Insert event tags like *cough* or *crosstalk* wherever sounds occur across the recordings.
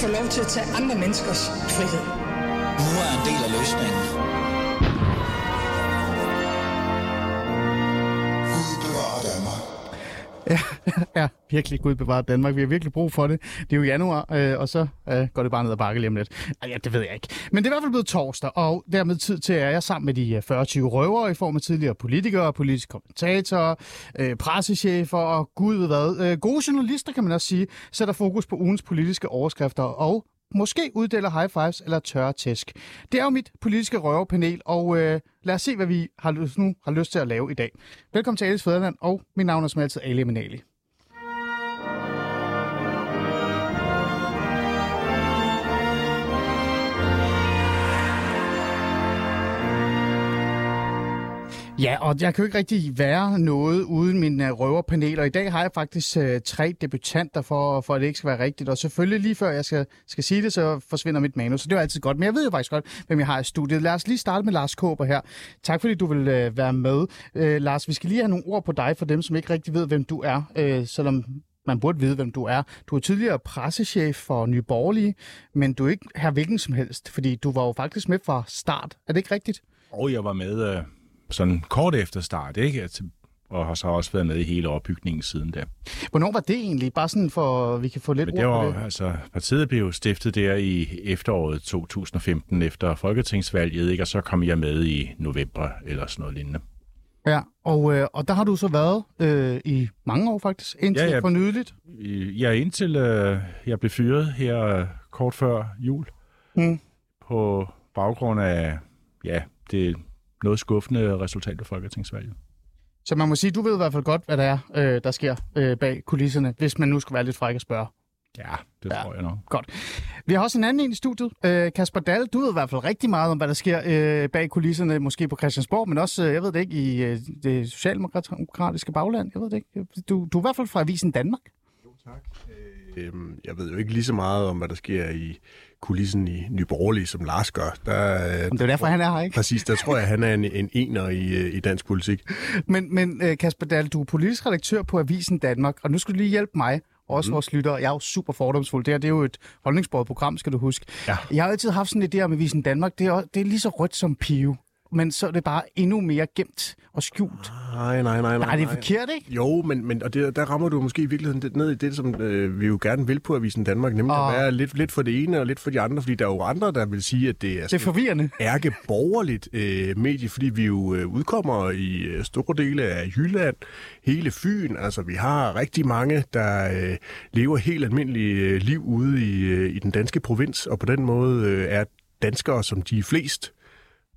få lov til at tage andre menneskers frihed. Nu er en del af løsningen. Ja, *laughs* ja, virkelig Gud bevare Danmark. Vi har virkelig brug for det. Det er jo januar, øh, og så øh, går det bare ned ad bakke lige om lidt. Ej, ja, det ved jeg ikke. Men det er i hvert fald blevet torsdag, og dermed tid til, at jeg sammen med de øh, 40-20 røvere i form af tidligere politikere, politiske kommentatorer, øh, pressechefer og gud ved hvad. Øh, gode journalister, kan man også sige, sætter fokus på ugens politiske overskrifter og måske uddeler high fives eller tørre tæsk. Det er jo mit politiske røverpanel, og øh, lad os se, hvad vi har lyst, nu har lyst til at lave i dag. Velkommen til Alice Fæderland, og mit navn er som altid Ali Minali. Ja, og jeg kan jo ikke rigtig være noget uden min øh, røverpanel, og i dag har jeg faktisk øh, tre debutanter, for, for at det ikke skal være rigtigt. Og selvfølgelig lige før jeg skal, skal sige det, så forsvinder mit manus, så det er jo altid godt. Men jeg ved jo faktisk godt, hvem jeg har i studiet. Lad os lige starte med Lars Kåber her. Tak fordi du vil øh, være med. Øh, Lars, vi skal lige have nogle ord på dig for dem, som ikke rigtig ved, hvem du er, øh, selvom man burde vide, hvem du er. Du er tidligere pressechef for Nye Borgerlige, men du er ikke her hvilken som helst, fordi du var jo faktisk med fra start. Er det ikke rigtigt? Og jeg var med... øh sådan kort efter start, ikke? At, og har så også været med i hele opbygningen siden da. Hvornår var det egentlig? Bare sådan for, vi kan få lidt Men det var, det. Altså, partiet blev stiftet der i efteråret 2015 efter folketingsvalget, ikke? og så kom jeg med i november eller sådan noget lignende. Ja, og, øh, og der har du så været øh, i mange år faktisk, indtil ja, ja. for nyligt. Ja, indtil øh, jeg blev fyret her øh, kort før jul. Mm. På baggrund af, ja, det noget skuffende resultat af folketingsvalget. Så man må sige, du ved i hvert fald godt, hvad der er, øh, der sker øh, bag kulisserne, hvis man nu skal være lidt fræk at spørge. Ja, det ja, tror jeg nok. Godt. Vi har også en anden en i studiet. Øh, Kasper Dahl, du ved i hvert fald rigtig meget om, hvad der sker øh, bag kulisserne, måske på Christiansborg, men også, øh, jeg ved det ikke, i øh, det socialdemokratiske bagland. Jeg ved det ikke. Du, du er i hvert fald fra Avisen Danmark. Jo, tak. Øh, jeg ved jo ikke lige så meget om, hvad der sker i kulissen i Nyborgerlige, som Lars gør. Der, det er derfor, han er her, ikke? Præcis, der tror jeg, han er en, en ener i, øh, i dansk politik. *laughs* Men, men øh, Kasper Dahl, du er politisk redaktør på Avisen Danmark, og nu skal du lige hjælpe mig og også mm. vores lyttere. Jeg er jo super fordomsfuld. Det her det er jo et holdningsbordet program, skal du huske. Ja. Jeg har altid haft sådan en idé om Avisen Danmark. Det er, det er lige så rødt som pive men så er det bare endnu mere gemt og skjult. Nej, nej, nej. Nej, det er forkert, ikke? Jo, men, men og det, der rammer du måske i virkeligheden ned i det, som øh, vi jo gerne vil på Avisen Danmark, nemlig oh. at være lidt, lidt for det ene og lidt for de andre, fordi der er jo andre, der vil sige, at det er, det er forvirrende. ærke borgerligt øh, medie, fordi vi jo øh, udkommer i øh, store dele af Jylland, hele Fyn. Altså, vi har rigtig mange, der øh, lever helt almindeligt øh, liv ude i, øh, i den danske provins, og på den måde øh, er danskere, som de er flest,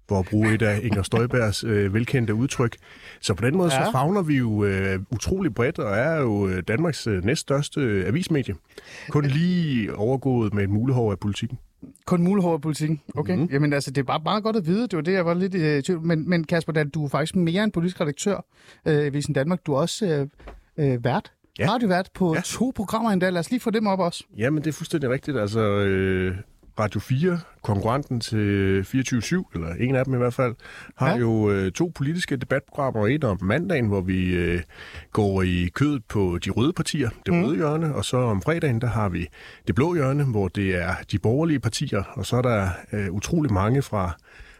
for at bruge et af Inger Støjbergs øh, velkendte udtryk. Så på den måde ja. så fagner vi jo øh, utrolig bredt, og er jo øh, Danmarks øh, næststørste øh, avismedie. Kun lige overgået med et mulehår af politikken. Kun mulehår af politikken? Okay. Mm-hmm. Jamen altså, det er bare meget godt at vide. Det var det, jeg var lidt i tvivl. Men, men Kasper, du er faktisk mere en politisk redaktør øh, i Visen Danmark. Du er også øh, øh, vært. Ja. Har du været på ja. to programmer endda? Lad os lige få dem op også. Jamen, det er fuldstændig rigtigt. Altså, øh, Radio 4, konkurrenten til 24-7, eller en af dem i hvert fald, har ja. jo øh, to politiske debatprogrammer. Et om mandagen, hvor vi øh, går i kødet på de røde partier, det mm. røde hjørne, og så om fredagen, der har vi det blå hjørne, hvor det er de borgerlige partier, og så er der øh, utrolig mange fra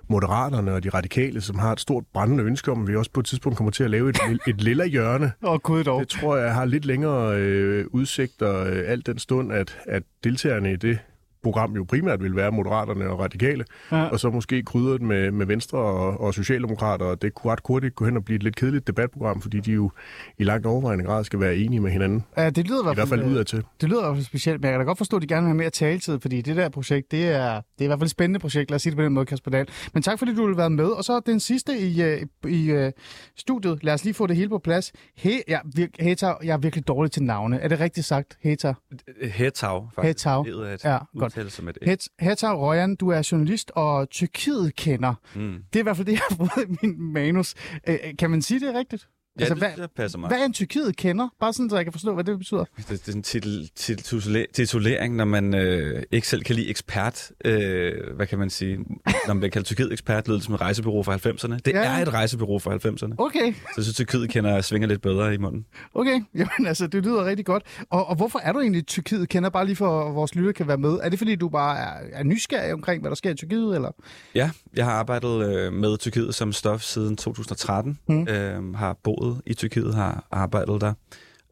Moderaterne og de radikale, som har et stort brændende ønske om, at vi også på et tidspunkt kommer til at lave et, et lille hjørne. *laughs* Åh, oh, gud dog. Det tror jeg har lidt længere øh, udsigter øh, alt den stund, at, at deltagerne i det program jo primært vil være Moderaterne og Radikale, ja. og så måske krydret med, med Venstre og, og Socialdemokrater, og det kunne ret hurtigt gå hen og blive et lidt kedeligt debatprogram, fordi de jo i langt overvejende grad skal være enige med hinanden. Ja, det lyder i hvert fald, ud af til. Det lyder i hvert fald specielt, men jeg kan da godt forstå, at de gerne vil have mere taletid, fordi det der projekt, det er, det er i hvert fald et spændende projekt, lad os sige det på den måde, Kasper Dahl. Men tak fordi du vil være med, og så den sidste i, øh, i, i uh, studiet. Lad os lige få det hele på plads. He, ja, vir, Hetar, jeg er virkelig dårlig til navne. Er det rigtigt sagt, Hetar? Hetau, faktisk. Hetau. Ja, godt. Som et Het, Heta Røjan, du er journalist og Tyrkiet kender. Mm. Det er i hvert fald det, jeg har fået i min manus. Øh, kan man sige det rigtigt? Ja, altså, det, hvad, det passer mig. Hvad er en Tyrkiet kender? Bare sådan, så jeg kan forstå, hvad det betyder. *laughs* Det, det er en titel, titel, titulering, når man øh, ikke selv kan lide ekspert. Øh, hvad kan man sige? Når man bliver kaldt Tyrkiet ekspert, lyder det som et rejsebyrå fra 90'erne. Det ja. er et rejsebyrå fra 90'erne. Okay. Så jeg synes, Tyrkiet kender svinger lidt bedre i munden. Okay, *laughs* jamen altså, det lyder rigtig godt. Og, og hvorfor er du egentlig Tyrkiet kender? Bare lige for, at vores lytter kan være med. Er det, fordi du bare er, er nysgerrig omkring, hvad der sker i Tyrkiet, eller? Ja, jeg har arbejdet øh, med Tyrkiet som stof siden 2013. Mm. Øh, har boet i Tyrkiet, har arbejdet der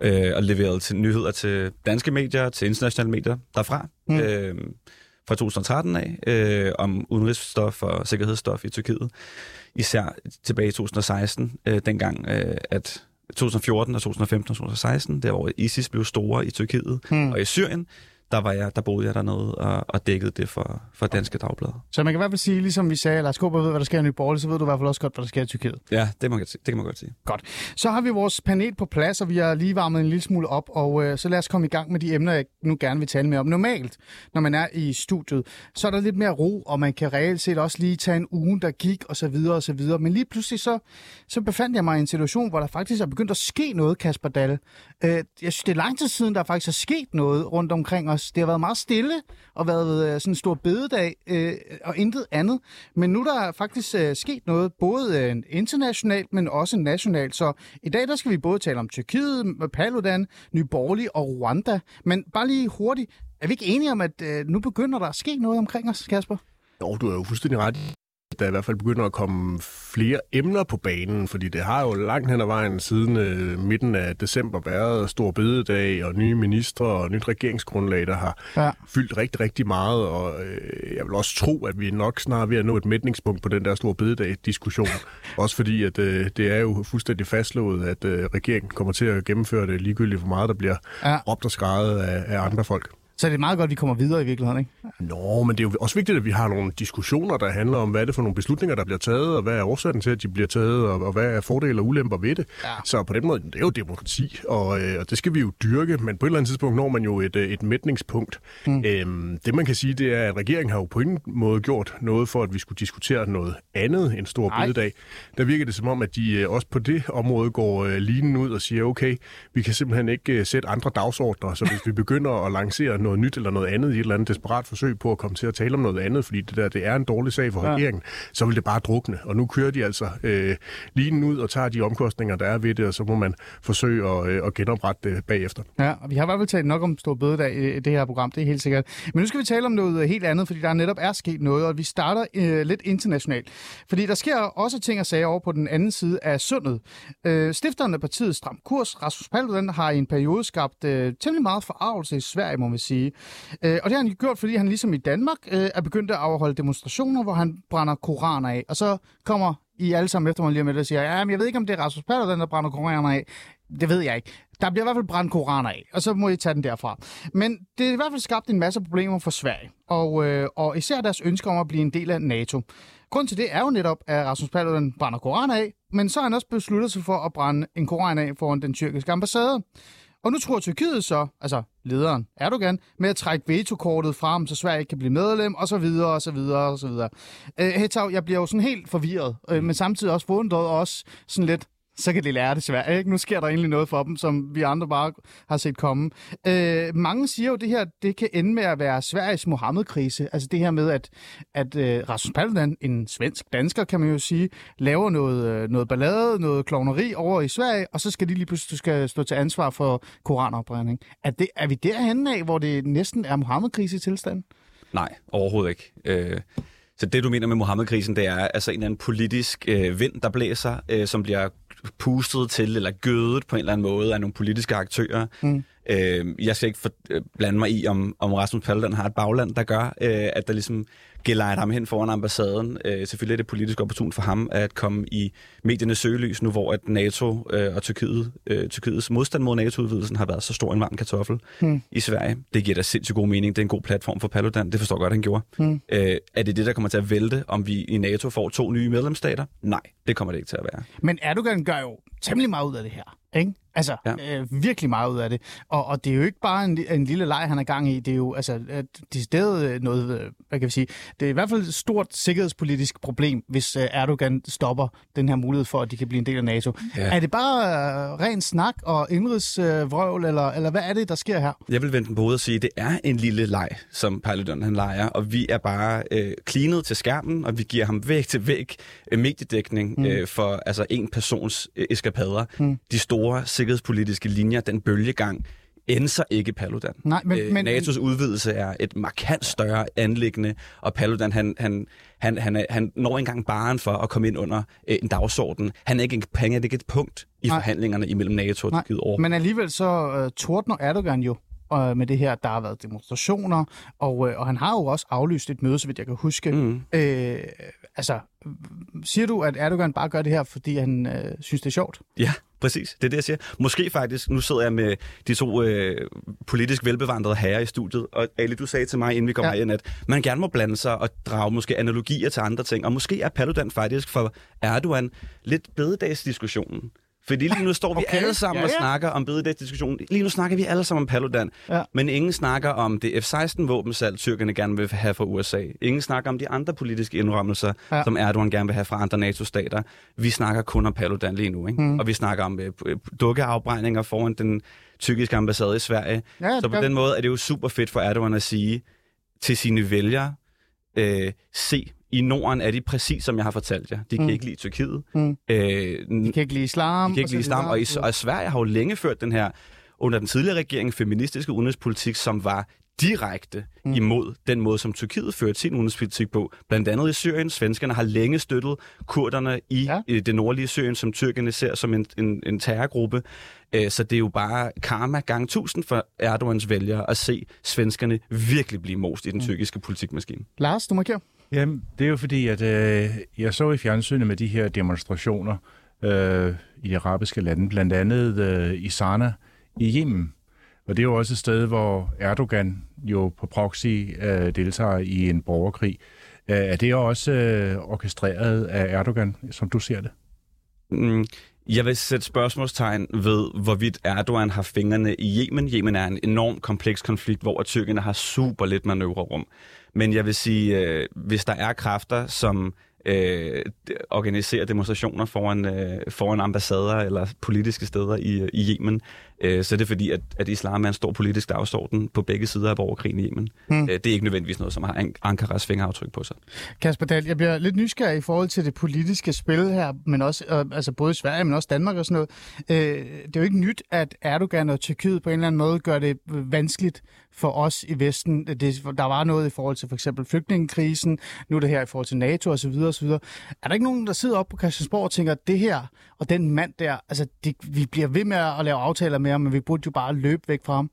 øh, og leveret til nyheder til danske medier, til internationale medier derfra. Mm. Øh, fra 2013 af, øh, om udenrigsstof og sikkerhedsstof i Tyrkiet. Især tilbage i 2016, øh, dengang øh, at 2014 og 2015 og 2016, der hvor ISIS blev store i Tyrkiet mm. og i Syrien, der, var jeg, der boede jeg dernede og, og dækkede det for, for Danske Dagblad. Så man kan i hvert fald sige, ligesom vi sagde, Lars Kåber ved, hvad der sker i Nye Borgerlige, så ved du i hvert fald også godt, hvad der sker i Tyrkiet. Ja, det, må det kan man godt sige. Godt. Så har vi vores panel på plads, og vi har lige varmet en lille smule op, og øh, så lad os komme i gang med de emner, jeg nu gerne vil tale med om. Normalt, når man er i studiet, så er der lidt mere ro, og man kan reelt set også lige tage en uge, der gik, og så videre, og så videre. Men lige pludselig så, så befandt jeg mig i en situation, hvor der faktisk er begyndt at ske noget, Kasper Dalle. Øh, jeg synes, det er lang tid siden, der faktisk er sket noget rundt omkring os. Det har været meget stille og været øh, sådan en stor bededag øh, og intet andet. Men nu der er faktisk øh, sket noget, både øh, internationalt, men også nationalt. Så i dag der skal vi både tale om Tyrkiet, øh, Paludan, Nye og Rwanda. Men bare lige hurtigt, er vi ikke enige om, at øh, nu begynder der at ske noget omkring os, Kasper? Jo, du er jo fuldstændig ret der i hvert fald begynder at komme flere emner på banen, fordi det har jo langt hen ad vejen siden øh, midten af december været stor bededag og nye ministre og nyt regeringsgrundlag, der har ja. fyldt rigtig, rigtig meget, og øh, jeg vil også tro, at vi nok snart er ved at nå et mætningspunkt på den der store bededag-diskussion. *laughs* også fordi, at øh, det er jo fuldstændig fastslået, at øh, regeringen kommer til at gennemføre det ligegyldigt for meget, der bliver ja. råbt og skrevet af, af andre folk. Så det er meget godt, at vi kommer videre i virkeligheden, ikke? Nå, men det er jo også vigtigt, at vi har nogle diskussioner, der handler om, hvad er det for nogle beslutninger, der bliver taget, og hvad er årsagen til, at de bliver taget, og, hvad er fordele og ulemper ved det. Ja. Så på den måde, det er jo demokrati, og, øh, og det skal vi jo dyrke, men på et eller andet tidspunkt når man jo et, øh, et mætningspunkt. Mm. Øhm, det man kan sige, det er, at regeringen har jo på en måde gjort noget for, at vi skulle diskutere noget andet end stor bededag. Der virker det som om, at de øh, også på det område går øh, linen ud og siger, okay, vi kan simpelthen ikke øh, sætte andre dagsordner, så hvis vi begynder at lancere noget nyt eller noget andet i et eller andet desperat forsøg på at komme til at tale om noget andet, fordi det der det er en dårlig sag for ja. regeringen, så vil det bare drukne. Og nu kører de altså øh, lige ud og tager de omkostninger, der er ved det, og så må man forsøge at, øh, at genoprette det bagefter. Ja, og vi har i hvert fald talt nok om stor bødedag i det her program, det er helt sikkert. Men nu skal vi tale om noget helt andet, fordi der netop er sket noget, og vi starter øh, lidt internationalt. Fordi der sker også ting og sager over på den anden side af sundet. Øh, stifteren af partiet Stram Kurs, Rasmus Paludan, har i en periode skabt øh, temmelig meget forarvelse i Sverige, må man sige. Øh, og det har han gjort, fordi han ligesom i Danmark øh, er begyndt at afholde demonstrationer, hvor han brænder koraner af. Og så kommer I alle sammen efter mig lige med det og siger, ja, men jeg ved ikke, om det er Rasmus Paludan, der brænder koraner af. Det ved jeg ikke. Der bliver i hvert fald brændt koraner af, og så må I tage den derfra. Men det er i hvert fald skabt en masse problemer for Sverige, og, øh, og især deres ønske om at blive en del af NATO. Grunden til det er jo netop, at Rasmus Paludan brænder koraner af, men så har han også besluttet sig for at brænde en koran af foran den tyrkiske ambassade. Og nu tror Tyrkiet så, altså lederen Erdogan, med at trække vetokortet frem, så Sverige ikke kan blive medlem, og så videre, og så videre, og så videre. Øh, Hetau, jeg bliver jo sådan helt forvirret, øh, men samtidig også forundret og også sådan lidt, så kan de lære det svært. Ikke? Nu sker der egentlig noget for dem, som vi andre bare har set komme. Øh, mange siger jo, at det her det kan ende med at være Sveriges Mohammed-krise. Altså det her med, at, at øh, Rasmus Paludan, en svensk dansker, kan man jo sige, laver noget, øh, noget ballade, noget klovneri over i Sverige, og så skal de lige pludselig skal stå til ansvar for koranopbrænding. Er, det, er vi derhen af, hvor det næsten er Mohammed-krise i tilstand? Nej, overhovedet ikke. Øh... Så det, du mener med Mohammed-krisen, det er altså en eller anden politisk øh, vind, der blæser, øh, som bliver pustet til eller gødet på en eller anden måde af nogle politiske aktører. Mm. Øh, jeg skal ikke for, øh, blande mig i, om, om Rasmus Paludan har et bagland, der gør, øh, at der ligesom gelejt ham hen foran ambassaden. Øh, selvfølgelig er det politisk opportunt for ham at komme i mediernes søgelys nu, hvor at NATO øh, og Tyrkiet, øh, Tyrkiets modstand mod NATO-udvidelsen har været så stor en varm kartoffel hmm. i Sverige. Det giver da sindssygt god mening. Det er en god platform for Paludan. Det forstår godt, han gjorde. Hmm. Øh, er det det, der kommer til at vælte, om vi i NATO får to nye medlemsstater? Nej, det kommer det ikke til at være. Men Erdogan gør jo temmelig meget ud af det her. Ikke? Altså, ja. øh, virkelig meget ud af det. Og, og det er jo ikke bare en, en lille leg, han er gang i. Det er jo altså, decideret øh, noget, øh, hvad kan vi sige, det er i hvert fald et stort sikkerhedspolitisk problem, hvis øh, Erdogan stopper den her mulighed for, at de kan blive en del af NATO. Ja. Er det bare øh, ren snak og indrigsvrøvl, øh, eller, eller hvad er det, der sker her? Jeg vil vente den på hovedet og sige, at det er en lille leg, som Paludan han leger, og vi er bare øh, cleanet til skærmen, og vi giver ham væk til væk øh, mediedækning mm. øh, for altså en persons øh, eskapader. Mm. De store sikkerhedspolitiske linjer, den bølgegang, ændrer ikke Paludan. Nej, men, øh, men, NATO's udvidelse er et markant større anlæggende, og Paludan han, han, han, han, han når engang baren for at komme ind under øh, en dagsorden. Han er ikke, han er ikke et punkt i nej. forhandlingerne imellem NATO og Tyrkiet over. Men alligevel så uh, tordner Erdogan jo uh, med det her. Der har været demonstrationer, og, uh, og han har jo også aflyst et møde, så vidt jeg kan huske. Mm. Uh, altså, siger du, at Erdogan bare gør det her, fordi han uh, synes, det er sjovt? Ja. Præcis, det er det, jeg siger. Måske faktisk, nu sidder jeg med de to øh, politisk velbevandrede herrer i studiet, og Ali, du sagde til mig, inden vi kom ja. ind, at man gerne må blande sig og drage måske analogier til andre ting, og måske er Paludan faktisk for Erdogan lidt bededagsdiskussionen. Fordi lige nu står vi okay. alle sammen ja, ja. og snakker om bededagsdiskussionen. Lige nu snakker vi alle sammen om Paludan. Ja. Men ingen snakker om det F-16-våbensalg, tyrkerne gerne vil have fra USA. Ingen snakker om de andre politiske indrømmelser, ja. som Erdogan gerne vil have fra andre NATO-stater. Vi snakker kun om Paludan lige nu. Ikke? Mm. Og vi snakker om uh, dukkeafbrændinger foran den tyrkiske ambassade i Sverige. Ja, Så på den måde er det jo super fedt for Erdogan at sige til sine vælgere, øh, se, i Norden er de præcis, som jeg har fortalt jer. De kan mm. ikke lide Tyrkiet. Mm. Øh, de kan ikke lide islam. De kan ikke lide islam. Og, i, og Sverige har jo længe ført den her, under den tidligere regering, feministiske udenrigspolitik, som var direkte mm. imod den måde, som Tyrkiet førte sin udenrigspolitik på. Blandt andet i Syrien. Svenskerne har længe støttet kurderne i ja. det nordlige Syrien, som tyrkerne ser som en, en, en terrorgruppe. Øh, så det er jo bare karma gang tusind for Erdogans vælgere at se svenskerne virkelig blive most i den mm. tyrkiske politikmaskine. Lars, du markerer. Jamen, det er jo fordi, at øh, jeg så i fjernsynet med de her demonstrationer øh, i de arabiske lande, blandt andet øh, i Sana i Yemen. Og det er jo også et sted, hvor Erdogan jo på proxy øh, deltager i en borgerkrig. Øh, er det også øh, orkestreret af Erdogan, som du ser det? Mm, jeg vil sætte spørgsmålstegn ved, hvorvidt Erdogan har fingrene i Yemen. Yemen er en enorm kompleks konflikt, hvor tyrkerne har super lidt manøvrerum. Men jeg vil sige, øh, hvis der er kræfter, som øh, organiserer demonstrationer foran, øh, foran ambassader eller politiske steder i, øh, i Yemen, øh, så er det fordi, at, at islam er en stor politisk dagsorden på begge sider af borgerkrigen i Yemen. Hmm. Øh, det er ikke nødvendigvis noget, som har Ankaras fingeraftryk på sig. Kasper Dahl, jeg bliver lidt nysgerrig i forhold til det politiske spil her, men også, øh, altså både i Sverige, men også Danmark og sådan noget. Øh, det er jo ikke nyt, at Erdogan og Tyrkiet på en eller anden måde gør det vanskeligt for os i Vesten. Det, der var noget i forhold til for eksempel flygtningekrisen, nu er det her i forhold til NATO osv. osv. Er der ikke nogen, der sidder op på Christiansborg og tænker, at det her og den mand der, altså det, vi bliver ved med at lave aftaler med ham, men vi burde jo bare løbe væk fra ham?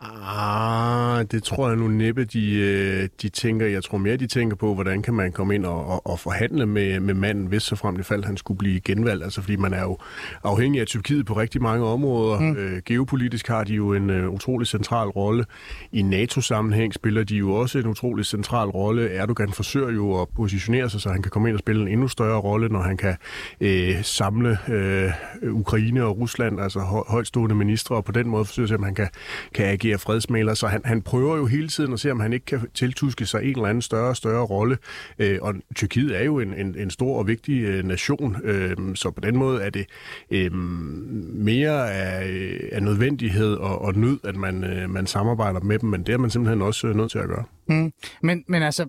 Ah, det tror jeg nu næppe, de, øh, de tænker. Jeg tror mere, de tænker på, hvordan kan man komme ind og, og, og forhandle med, med manden, hvis så frem det fald, han skulle blive genvalgt. Altså, fordi man er jo afhængig af Tyrkiet på rigtig mange områder. Mm. Øh, geopolitisk har de jo en uh, utrolig central rolle. I NATO-sammenhæng spiller de jo også en utrolig central rolle. Erdogan forsøger jo at positionere sig, så han kan komme ind og spille en endnu større rolle, når han kan uh, samle uh, Ukraine og Rusland, altså højtstående ministre, og på den måde forsøge at han kan, kan agere agere fredsmaler, så han, han prøver jo hele tiden at se, om han ikke kan tiltuske sig en eller anden større og større rolle. Øh, og Tyrkiet er jo en, en, en stor og vigtig øh, nation, øh, så på den måde er det øh, mere af, øh, af nødvendighed og, og nød, at man, øh, man samarbejder med dem, men det er man simpelthen også øh, nødt til at gøre. Mm. Men, men altså,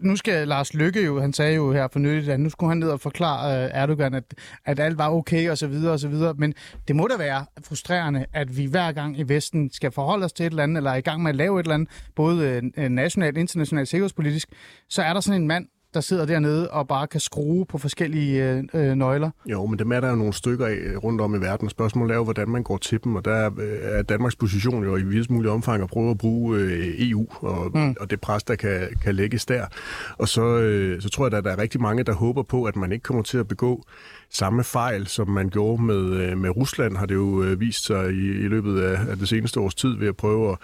nu skal Lars Lykke jo, han sagde jo her for nyligt, at nu skulle han ned og forklare uh, Erdogan, at, at alt var okay og så videre og så videre. Men det må da være frustrerende, at vi hver gang i Vesten skal forholde os til et eller andet, eller er i gang med at lave et eller andet, både uh, nationalt, internationalt, sikkerhedspolitisk, så er der sådan en mand, der sidder dernede og bare kan skrue på forskellige øh, øh, nøgler. Jo, men dem er der jo nogle stykker af rundt om i verden. Spørgsmålet er jo, hvordan man går til dem, og der er Danmarks position jo i videst mulig omfang at prøve at bruge øh, EU og, mm. og det pres, der kan, kan lægges der. Og så, øh, så tror jeg, at der er rigtig mange, der håber på, at man ikke kommer til at begå samme fejl, som man gjorde med, øh, med Rusland, har det jo øh, vist sig i, i løbet af, af det seneste års tid ved at prøve at,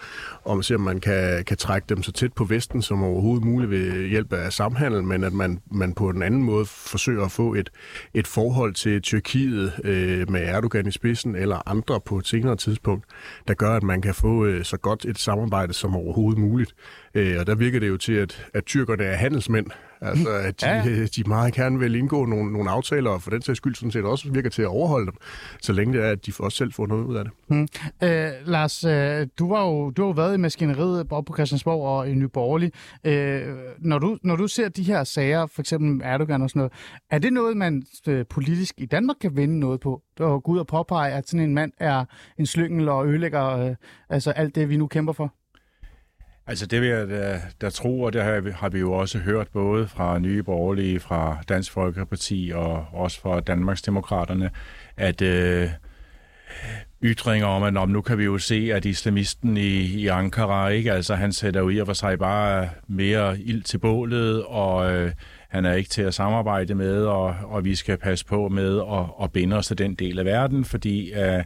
at se, om man kan, kan trække dem så tæt på Vesten som overhovedet muligt ved hjælp af samhandel, men men at man, man på en anden måde forsøger at få et, et forhold til Tyrkiet øh, med Erdogan i spidsen eller andre på et senere tidspunkt, der gør, at man kan få øh, så godt et samarbejde som overhovedet muligt. Øh, og der virker det jo til, at, at tyrkerne er handelsmænd, Altså, at de, ja, *laughs* de meget gerne vil indgå nogle, nogle aftaler, og for den sags skyld sådan set også virker til at overholde dem, så længe det er, at de også selv får noget ud af det. Hmm. Øh, Lars, øh, du, var jo, du har jo været i maskineriet både på Christiansborg og i Nye Borgerlige. Øh, når, du, når du ser de her sager, for eksempel Erdogan og sådan noget, er det noget, man øh, politisk i Danmark kan vinde noget på? Og gå ud og påpege, at sådan en mand er en slyngel og ødelægger øh, altså alt det, vi nu kæmper for? Altså det vil jeg da, da tro, og det har, vi, har vi jo også hørt både fra Nye Borgerlige, fra Dansk Folkeparti og også fra Danmarksdemokraterne, at øh, ytringer om, at om nu kan vi jo se, at islamisten i, i Ankara, ikke? Altså, han sætter jo i og for sig bare mere ild til bålet, og øh, han er ikke til at samarbejde med, og, og vi skal passe på med at, at binde os til den del af verden, fordi øh,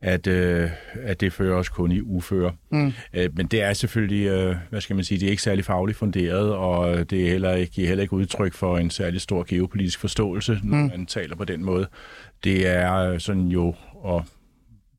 at, øh, at det fører os kun i uføre. Mm. Øh, men det er selvfølgelig, øh, hvad skal man sige, det er ikke særlig fagligt funderet, og det er heller ikke, giver heller ikke udtryk for en særlig stor geopolitisk forståelse, når mm. man taler på den måde. Det er øh, sådan jo at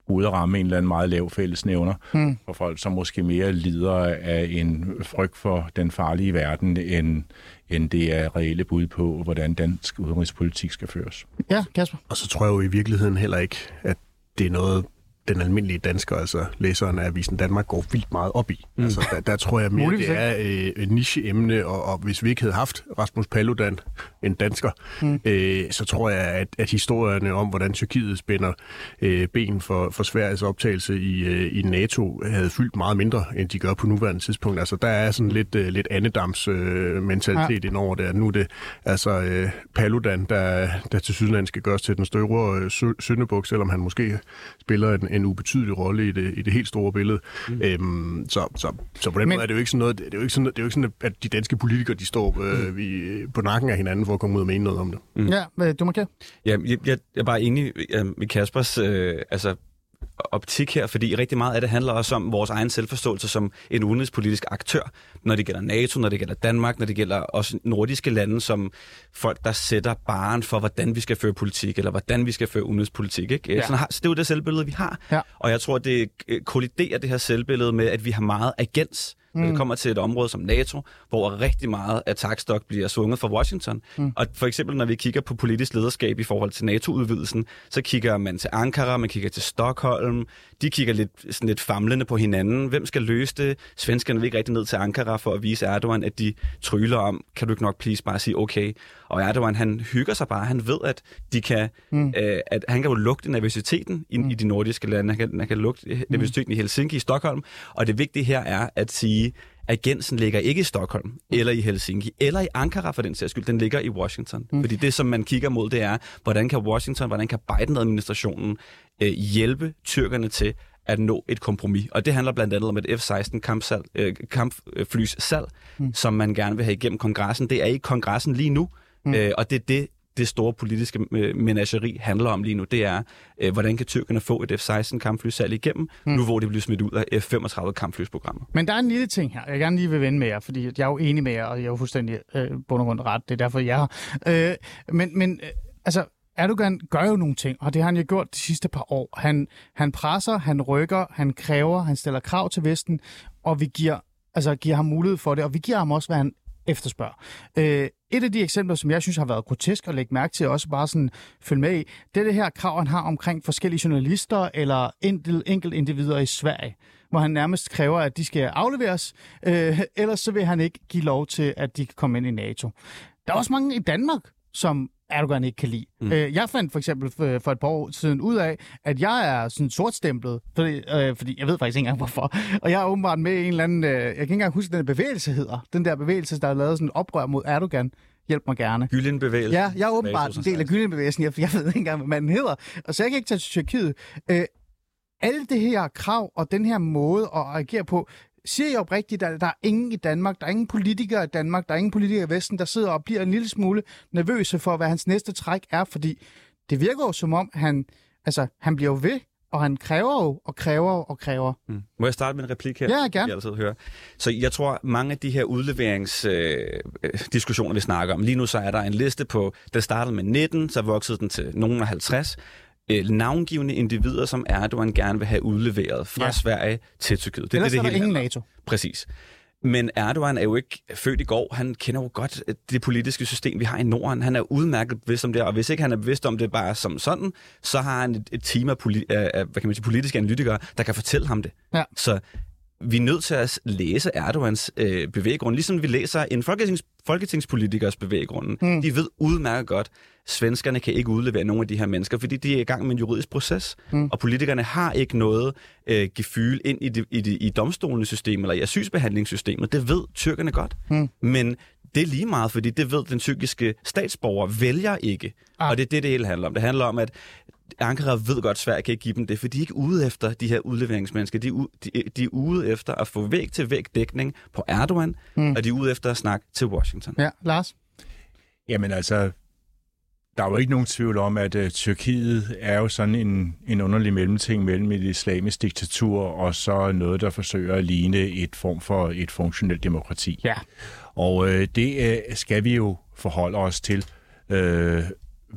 ude at ramme en eller anden meget lav fællesnævner mm. for folk, som måske mere lider af en frygt for den farlige verden, end, end det er reelle bud på, hvordan dansk udenrigspolitik skal føres. Ja, Kasper. Og så tror jeg jo i virkeligheden heller ikke, at det er noget, den almindelige dansker, altså læseren af Avisen Danmark, går vildt meget op i. Mm. Altså, der, der tror jeg mere, det er øh, et nicheemne, og, og hvis vi ikke havde haft Rasmus Paludan, en dansker, mm. øh, så tror jeg, at, at historierne om, hvordan Tyrkiet spænder øh, ben for, for Sveriges optagelse i, øh, i NATO, havde fyldt meget mindre, end de gør på nuværende tidspunkt. Altså, der er sådan lidt, øh, lidt andedams øh, mentalitet ja. indover det. Nu er det altså øh, Paludan, der, der til Sydland skal gøres til den større øh, syndebuk, selvom han måske spiller en, en ubetydelig rolle i det, i det helt store billede. Mm. Øhm, så, så, så på den Men... måde er det jo ikke sådan noget, det er jo ikke sådan, det er jo ikke sådan at de danske politikere, de står øh, mm. vi, på nakken af hinanden for at komme ud og mene noget om det. Mm. Ja, du må kære. Ja, jeg, jeg, jeg er bare enig med Kaspers, øh, altså optik her, fordi rigtig meget af det handler også om vores egen selvforståelse som en udenrigspolitisk aktør, når det gælder NATO, når det gælder Danmark, når det gælder også nordiske lande, som folk, der sætter baren for, hvordan vi skal føre politik, eller hvordan vi skal føre udenrigspolitik. Ikke? Ja. Sådan har, så det er jo det selvbillede, vi har. Ja. Og jeg tror, det kolliderer det her selvbillede med, at vi har meget agens mm. når det kommer til et område som NATO, hvor rigtig meget af takstok bliver svunget fra Washington. Mm. Og for eksempel, når vi kigger på politisk lederskab i forhold til NATO-udvidelsen, så kigger man til Ankara, man kigger til Stockholm, de kigger lidt, sådan lidt famlende på hinanden. Hvem skal løse det? Svenskerne vil ikke rigtig ned til Ankara for at vise Erdogan, at de tryller om, kan du ikke nok please bare sige okay. Og Erdogan, han hygger sig bare. Han ved, at, de kan, mm. øh, at han kan jo lugte nervøsiteten i, mm. i de nordiske lande. Han kan, han kan lugte mm. nervøsiteten i Helsinki, i Stockholm. Og det vigtige her er at sige, at Gensen ligger ikke i Stockholm, mm. eller i Helsinki, eller i Ankara for den sags skyld. Den ligger i Washington. Mm. Fordi det, som man kigger mod, det er, hvordan kan Washington, hvordan kan Biden-administrationen øh, hjælpe tyrkerne til at nå et kompromis. Og det handler blandt andet om et F-16 kampsal, øh, kampflys salg, mm. som man gerne vil have igennem kongressen. Det er ikke kongressen lige nu, mm. øh, og det er det, det store politiske øh, menageri handler om lige nu, det er, øh, hvordan kan tyrkerne få et F-16 kampflysalg igennem, mm. nu hvor det bliver smidt ud af F-35 kampflysprogrammet. Men der er en lille ting her, jeg gerne lige vil vende med jer, fordi jeg er jo enig med jer, og jeg er jo fuldstændig øh, bund og grund ret, det er derfor, jeg er øh, Men, men øh, altså, Erdogan gør jo nogle ting, og det har han jo gjort de sidste par år. Han, han presser, han rykker, han kræver, han stiller krav til Vesten, og vi giver, altså, giver ham mulighed for det, og vi giver ham også, hvad han efterspørger. Øh, et af de eksempler, som jeg synes har været grotesk at lægge mærke til, og også bare sådan følge med i, det er det her krav, han har omkring forskellige journalister eller enkel, enkelt individer i Sverige, hvor han nærmest kræver, at de skal afleveres, øh, ellers så vil han ikke give lov til, at de kan komme ind i NATO. Der er også mange i Danmark, som Erdogan ikke kan lide. Mm. Øh, jeg fandt for eksempel for, for et par år siden ud af, at jeg er sådan sortstemplet, fordi, øh, fordi jeg ved faktisk ikke engang hvorfor. *laughs* Og jeg er åbenbart med i en eller anden, øh, jeg kan ikke engang huske, den bevægelse hedder. Den der bevægelse, der har lavet sådan et oprør mod Erdogan. Hjælp mig gerne. Gyllenbevægelsen. Ja, jeg er åbenbart en del af Gyllenbevægelsen. Jeg, jeg ved ikke engang, hvad manden hedder. Og så jeg kan ikke tage til Tyrkiet. Øh, alle det her krav og den her måde at agere på, siger jeg oprigtigt, at der er ingen i Danmark, der er ingen politikere i Danmark, der er ingen politikere i Vesten, der sidder og bliver en lille smule nervøse for, hvad hans næste træk er, fordi det virker jo som om, han, altså, han bliver jo ved og han kræver jo, og kræver og kræver. Mm. Må jeg starte med en replik her? Ja, gerne. Jeg altid hører. Så jeg tror, mange af de her udleveringsdiskussioner, øh, vi snakker om, lige nu så er der en liste på, der startede med 19, så voksede den til nogen af 50, øh, navngivende individer, som Erdogan gerne vil have udleveret fra Ja. Sverige til Tyrkiet. Det Ellers det, er der hele ingen handler. NATO. Præcis. Men Erdogan er jo ikke født i går. Han kender jo godt øh, det politiske system, vi har i Norden. Han er udmærket bevidst om det, og hvis ikke han er bevidst om det bare som sådan, så har han et, et team af, poli- af, hvad kan man sige, politiske analytikere, der kan fortælle ham det. Ja. Så vi er nødt til at læse Erdogans øh, bevæggrund, ligesom vi læser en folketings, folketingspolitikers bevæggrunde. Mm. De ved udmærket godt, svenskerne kan ikke udlevere nogle af de her mennesker, fordi de er i gang med en juridisk proces. Mm. Og politikerne har ikke noget øh, gefyl ind i, det, i, det, i domstolens system eller i asylsbehandlingssystemet. Det ved tyrkerne godt. Mm. Men det er lige meget, fordi det ved den tyrkiske statsborger vælger ikke. Ah. Og det er det, det hele handler om. Det handler om, at Ankara ved godt, at Sverige kan ikke give dem det, for de er ikke ude efter de her udleveringsmennesker. De er, u- de, de er ude efter at få væg til væg dækning på Erdogan, mm. og de er ude efter at snakke til Washington. Ja, Lars? Jamen altså, der er jo ikke nogen tvivl om, at uh, Tyrkiet er jo sådan en, en underlig mellemting mellem et islamisk diktatur og så noget, der forsøger at ligne et form for et funktionelt demokrati. Ja. Og uh, det uh, skal vi jo forholde os til uh,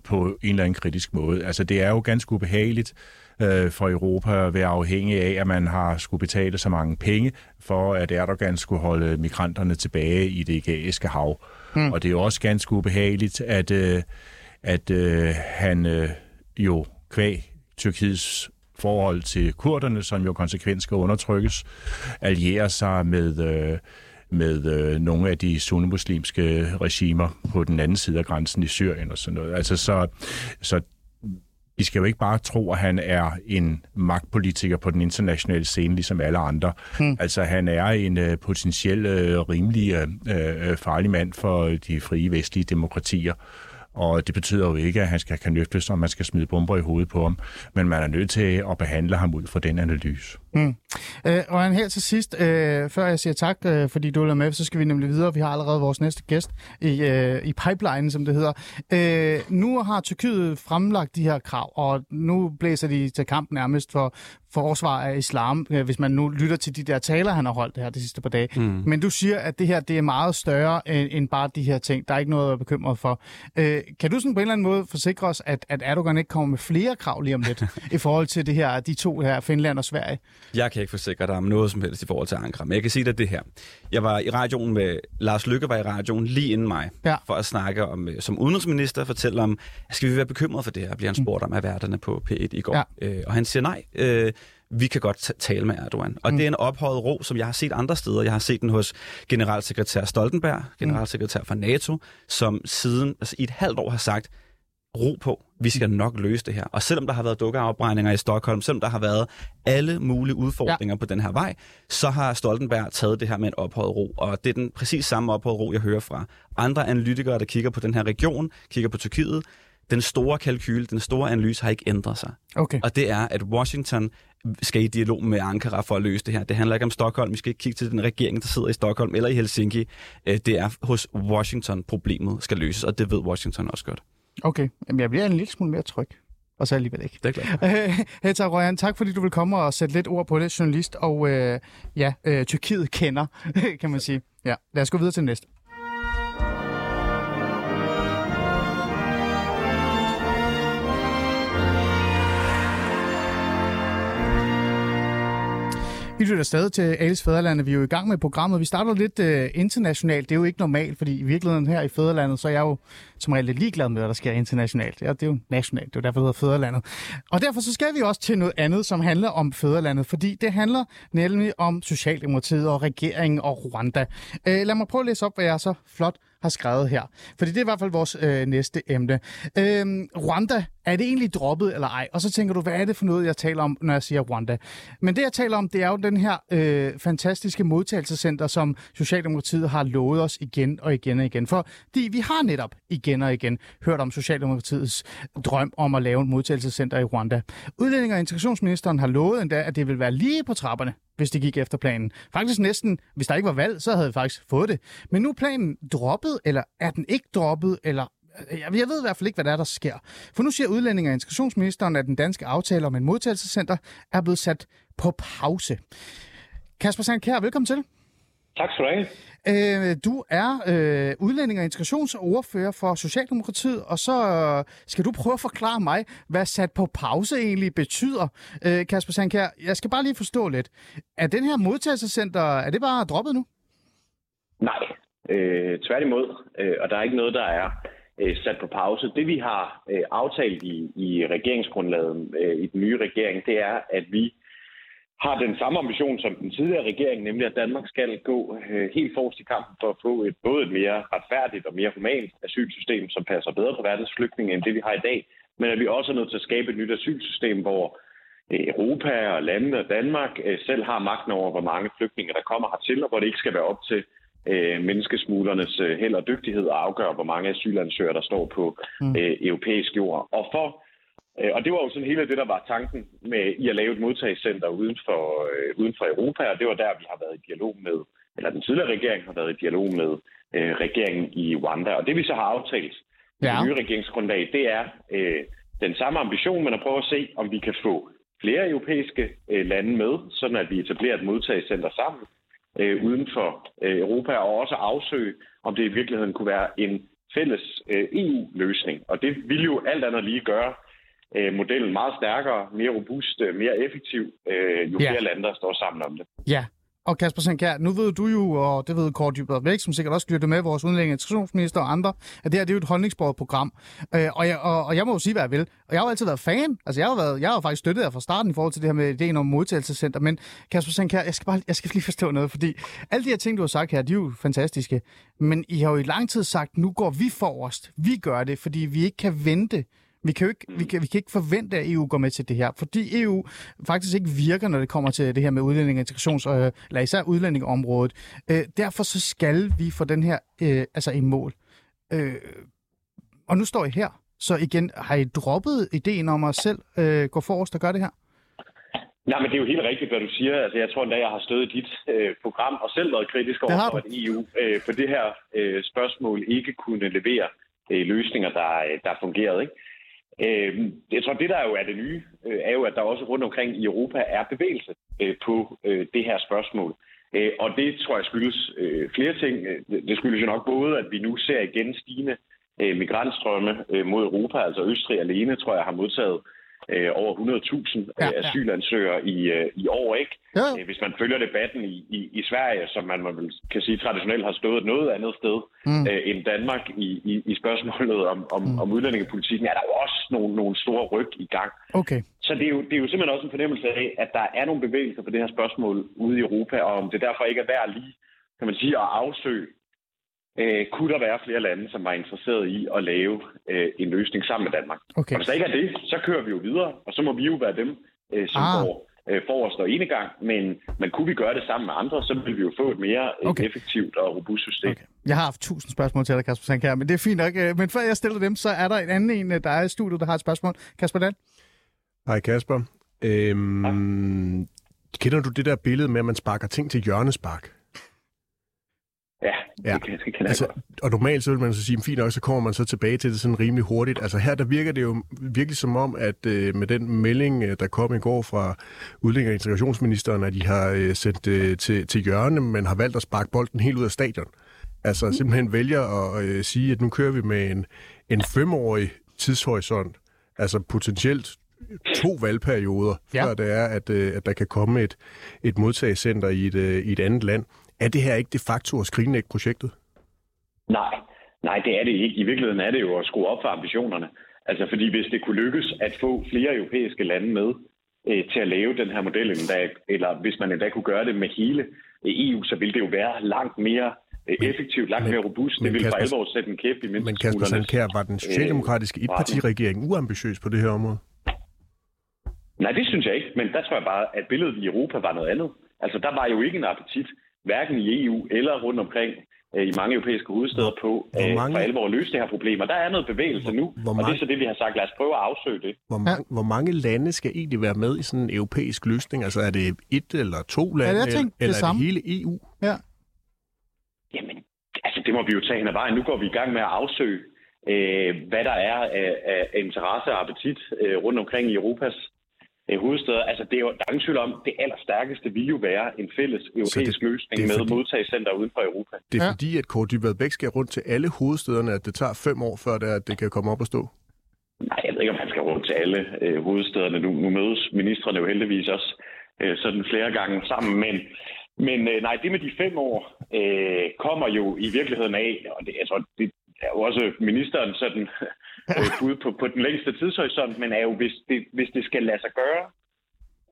på en eller anden kritisk måde. Altså det er jo ganske ubehageligt uh, for Europa at være afhængig af, at man har skulle betale så mange penge for, at Erdogan skulle holde migranterne tilbage i det ægæiske hav. Hmm. Og det er jo også ganske ubehageligt, at, øh, at øh, han øh, jo kvæg Tyrkiets forhold til kurderne, som jo konsekvent skal undertrykkes, allierer sig med, øh, med øh, nogle af de sunnimuslimske regimer på den anden side af grænsen i Syrien og sådan noget. Altså så, så vi skal jo ikke bare tro, at han er en magtpolitiker på den internationale scene, ligesom alle andre. Hmm. Altså, han er en uh, potentiel uh, rimelig uh, farlig mand for de frie vestlige demokratier. Og det betyder jo ikke, at han skal kanøfles, og man skal smide bomber i hovedet på ham. Men man er nødt til at behandle ham ud fra den analyse. Mm. Øh, og her til sidst, øh, før jeg siger tak, øh, fordi du er med, så skal vi nemlig videre. Vi har allerede vores næste gæst i, øh, i pipeline, som det hedder. Øh, nu har Tyrkiet fremlagt de her krav, og nu blæser de til kamp nærmest for forsvar af islam, øh, hvis man nu lytter til de der taler, han har holdt det her de sidste par dage. Mm. Men du siger, at det her det er meget større end, end bare de her ting. Der er ikke noget at være bekymret for. Øh, kan du sådan på en eller anden måde forsikre os, at, at Erdogan ikke kommer med flere krav lige om lidt, *laughs* i forhold til det her, de to her, Finland og Sverige? Jeg kan ikke forsikre dig om noget som helst i forhold til Ankara, men jeg kan sige dig det her. Jeg var i radioen med, Lars Lykke var i radioen lige inden mig, Ja. for at snakke om, øh, som udenrigsminister, fortælle om, skal vi være bekymret for det her, bliver han spurgt om af værterne på P1 i går. Ja. Øh, og han siger nej, øh, vi kan godt ta- tale med Erdogan. Og mm. det er en ophøjet ro, som jeg har set andre steder. Jeg har set den hos generalsekretær Stoltenberg, generalsekretær for NATO, som siden altså i et halvt år har sagt, ro på, vi skal nok løse det her. Og selvom der har været dukkeafbrændinger i Stockholm, selvom der har været alle mulige udfordringer ja. på den her vej, så har Stoltenberg taget det her med en ophøjet ro. Og det er den præcis samme ophøjet ro, jeg hører fra andre analytikere, der kigger på den her region, kigger på Tyrkiet. Den store kalkyl, den store analyse har ikke ændret sig. Okay. Og det er, at Washington skal i dialog med Ankara for at løse det her. Det handler ikke om Stockholm. Vi skal ikke kigge til den regering, der sidder i Stockholm eller i Helsinki. Øh, Det er hos Washington, problemet skal løses, og det ved Washington også godt. Okay, Jamen, jeg bliver en lille smule mere tryg. Og så alligevel ikke. Det er klart. *laughs* Heta Røjan, tak fordi du vil komme og sætte lidt ord på det, journalist, og øh, ja, øh, Tyrkiet kender, *laughs* kan man sige. Ja, lad os gå videre til næste. Vi lytter stadig til Alice Fæderlandet. Vi er jo i gang med programmet. Vi starter lidt øh, internationalt. Det er jo ikke normalt, fordi i virkeligheden her i Fæderlandet, så er jeg jo som regel lidt ligeglad med, hvad der sker internationalt. Ja, det er jo nationalt. Det er jo derfor, det hedder Fæderlandet. Og derfor så skal vi også til noget andet, som handler om Fæderlandet, fordi det handler nemlig om Socialdemokratiet og regeringen og Rwanda. Øh, lad mig prøve at læse op, hvad jeg så flot har skrevet her. Fordi det er i hvert fald vores øh, næste emne. Øh, Rwanda, er det egentlig droppet eller ej? Og så tænker du, hvad er det for noget, jeg taler om, når jeg siger Rwanda? Men det, jeg taler om, det er jo den her øh, fantastiske modtagelsescenter, som Socialdemokratiet har lovet os igen og igen og igen. Fordi vi har netop igen og igen hørt om Socialdemokratiets drøm om at lave et modtagelsescenter i Rwanda. Udlænding- og integrationsministeren har lovet endda, at det vil være lige på trapperne, hvis det gik efter planen. Faktisk næsten, hvis der ikke var valg, så havde vi faktisk fået det. Men nu er planen droppet, eller er den ikke droppet, eller øh, jeg, jeg ved i hvert fald ikke, hvad der er, der sker. For nu siger udlænding og integrationsministeren, at den danske aftale om en modtagelsescenter er blevet sat på pause. Kasper Sandkær, velkommen til. Tak skal du have. Øh, du er øh, udlænding og integrationsordfører for Socialdemokratiet, og så øh, skal du prøve at forklare mig, hvad sat på pause egentlig betyder. Øh, Kasper Sandkær, jeg skal bare lige forstå lidt. Er den her modtagelsescenter, er det bare droppet nu? Nej, øh, tværtimod. Øh, og der er ikke noget, der er øh, sat på pause. Det vi har øh, aftalt i, i regeringsgrundlaget øh, i den nye regering, det er, at vi har den samme ambition som den tidligere regering, nemlig at Danmark skal gå øh, helt forrest i kampen for at få et, både et mere retfærdigt og mere humant asylsystem, som passer bedre på verdens flygtninge end det, vi har i dag, men at vi også er nødt til at skabe et nyt asylsystem, hvor øh, Europa og landene og Danmark øh, selv har magten over, hvor mange flygtninge, der kommer hertil, og hvor det ikke skal være op til øh, menneskesmuglernes held og dygtighed at afgøre, hvor mange asylansøgere, der står på mm. øh, europæisk jord. Og for og det var jo sådan hele det, der var tanken med i at lave et modtagscenter uden for, øh, uden for Europa, og det var der, vi har været i dialog med, eller den tidligere regering har været i dialog med øh, regeringen i Rwanda. Og det vi så har aftalt i Ja. det nye regeringsgrundlag, det er øh, den samme ambition, men at prøve at se, om vi kan få flere europæiske øh, lande med, sådan at vi etablerer et modtagscenter sammen øh, uden for øh, Europa, og også afsøge, om det i virkeligheden kunne være en fælles øh, EU-løsning. Og det vil jo alt andet lige gøre øh, modellen meget stærkere, mere robust, øh, mere effektiv, øh, jo Ja. flere lande, der står sammen om det. Ja. Og Kasper Sandkær, nu ved du jo, og det ved Kåre Dybvad Væk, som sikkert også lytter med, vores udlænding og integrationsminister og andre, at det her det er jo et holdningsbordet program. Øh, og, jeg, og, og jeg må jo sige, hvad jeg vil. Og jeg har jo altid været fan. Altså, jeg har, været, jeg har faktisk støttet jer fra starten i forhold til det her med ideen om modtagelsescenter. Men Kasper Sandkær, jeg skal, bare, jeg skal lige forstå noget, fordi alle de her ting, du har sagt her, de er jo fantastiske. Men I har jo i lang tid sagt, nu går vi forrest. Vi gør det, fordi vi ikke kan vente. Vi kan, jo ikke, vi, kan, vi kan ikke forvente, at EU går med til det her, fordi EU faktisk ikke virker, når det kommer til det her med udlænding og integrations, øh, eller især udlændingeområdet. Øh, derfor så skal vi få den her øh, altså i mål. Øh, og nu står I her. Så igen, har I droppet ideen om at selv øh, gå forrest og gøre det her? Nej, men det er jo helt rigtigt, hvad du siger. Altså, jeg tror endda, jeg har stået i dit øh, program og selv været kritisk over for, at EU øh, på det her øh, spørgsmål ikke kunne levere øh, løsninger, der, øh, der fungerede. Ikke? Øh, jeg tror, det der jo er det nye, øh, er jo, at der også rundt omkring i Europa er bevægelse øh, på øh, det her spørgsmål. Øh, og det tror jeg skyldes øh, flere ting. Øh, det skyldes jo nok både, at vi nu ser igen stigende øh, migrantstrømme øh, mod Europa. Altså Østrig alene, tror jeg, har modtaget øh, over 100.000 Ja, ja, ja. asylansøgere i, øh, i år, ikke? Ja. Øh, Hvis man følger debatten i, i, i Sverige, som man vel kan sige traditionelt har stået et noget andet sted Mm. øh, end Danmark i, i, i spørgsmålet om, om, Mm. om udlændingepolitikken, er der jo også nogle, nogle store ryg i gang. Okay. Så det er, jo, det er jo simpelthen også en fornemmelse af, at der er nogle bevægelser på det her spørgsmål ude i Europa, og om det derfor ikke er værd lige, kan man sige, at afsøge. Øh, kunne der være flere lande, som var interesseret i at lave øh, en løsning sammen med Danmark? Okay. Og hvis der ikke er det, så kører vi jo videre, og så må vi jo være dem, øh, som Ah. går øh, forrest og enegang. Men, men kunne vi gøre det sammen med andre, så vil vi jo få et mere øh, Okay. effektivt og robust system. Okay. Jeg har haft tusind spørgsmål til dig, Kasper Sandkær, men det er fint nok. øh, Men før jeg stiller dem, så er der en anden en, der er i studiet, der har et spørgsmål. Kasper Dan? Hej Kasper. Øhm, kender du det der billede med, at man sparker ting til hjørnespark? Ja, Ja. det, kan, det kan jeg Altså, og normalt så vil man så sige, fint nok, så kommer man så tilbage til det sådan rimelig hurtigt. Altså her, der virker det jo virkelig som om, at øh, med den melding, øh, der kom i går fra udlændinge- og integrationsministeren, at de har øh, sendt øh, til, til hjørne, men har valgt at sparke bolden helt ud af stadion. Altså simpelthen vælger at øh, sige, at nu kører vi med en, en femårig tidshorisont, altså potentielt to valgperioder, Ja. ja. før det er, at, øh, at der kan komme et, et modtagscenter i et, øh, i et andet land. Er det her ikke de facto at skrinlægge projektet? Nej, nej, det er det ikke. I virkeligheden er det jo at skrue op for ambitionerne. Altså fordi hvis det kunne lykkes at få flere europæiske lande med øh, til at lave den her model, endda, eller hvis man endda kunne gøre det med hele øh, EU, så ville det jo være langt mere øh, effektivt, langt men- mere robust. men Det ville for alvor sætte en kæp i Men Kasper. Sandkær, var den socialdemokratiske øh, etpartiregering uambitiøs på det her område? Nej, det synes jeg ikke, men der tror jeg bare, at billedet i Europa var noget andet. Altså, der var jo ikke en appetit, hverken i EU eller rundt omkring øh, i mange europæiske hovedsteder på Hvor øh, mange- for alvor at løse det her problem. Og der er noget bevægelse nu, hvor og det mange- er så det, vi har sagt, lad os prøve at afsøge det. Hvor, mange, hvor mange lande skal egentlig være med i sådan en europæisk løsning? Altså er det et eller to lande, eller, tænkte det eller er samme. det hele EU? Ja. Jamen, altså det må vi jo tage hen ad vejen. Nu går vi i gang med at afsøge øh, hvad der er af, af interesse og appetit øh, rundt omkring i Europas øh, hovedsteder. Altså, det er jo, der er ingen tvivl om, det allerstærkeste vil jo være en fælles europæisk det- løsning det med fordi- modtagscenter uden for Europa. Det er Ja. fordi, at Kåre Dybvad Bæk skal rundt til alle hovedstederne, at det tager fem år, før det, at det kan komme op og stå. Nej, jeg ved ikke, om han skal rundt til alle øh, hovedstederne. Nu, nu mødes ministerne jo heldigvis også øh, sådan flere gange sammen, men, men øh, nej, det med de fem år øh, kommer jo i virkeligheden af, og det, jeg tror, det er jo også ministeren sådan øh, bud på, på den længste tidshorisont, men er jo, hvis det, hvis det skal lade sig gøre,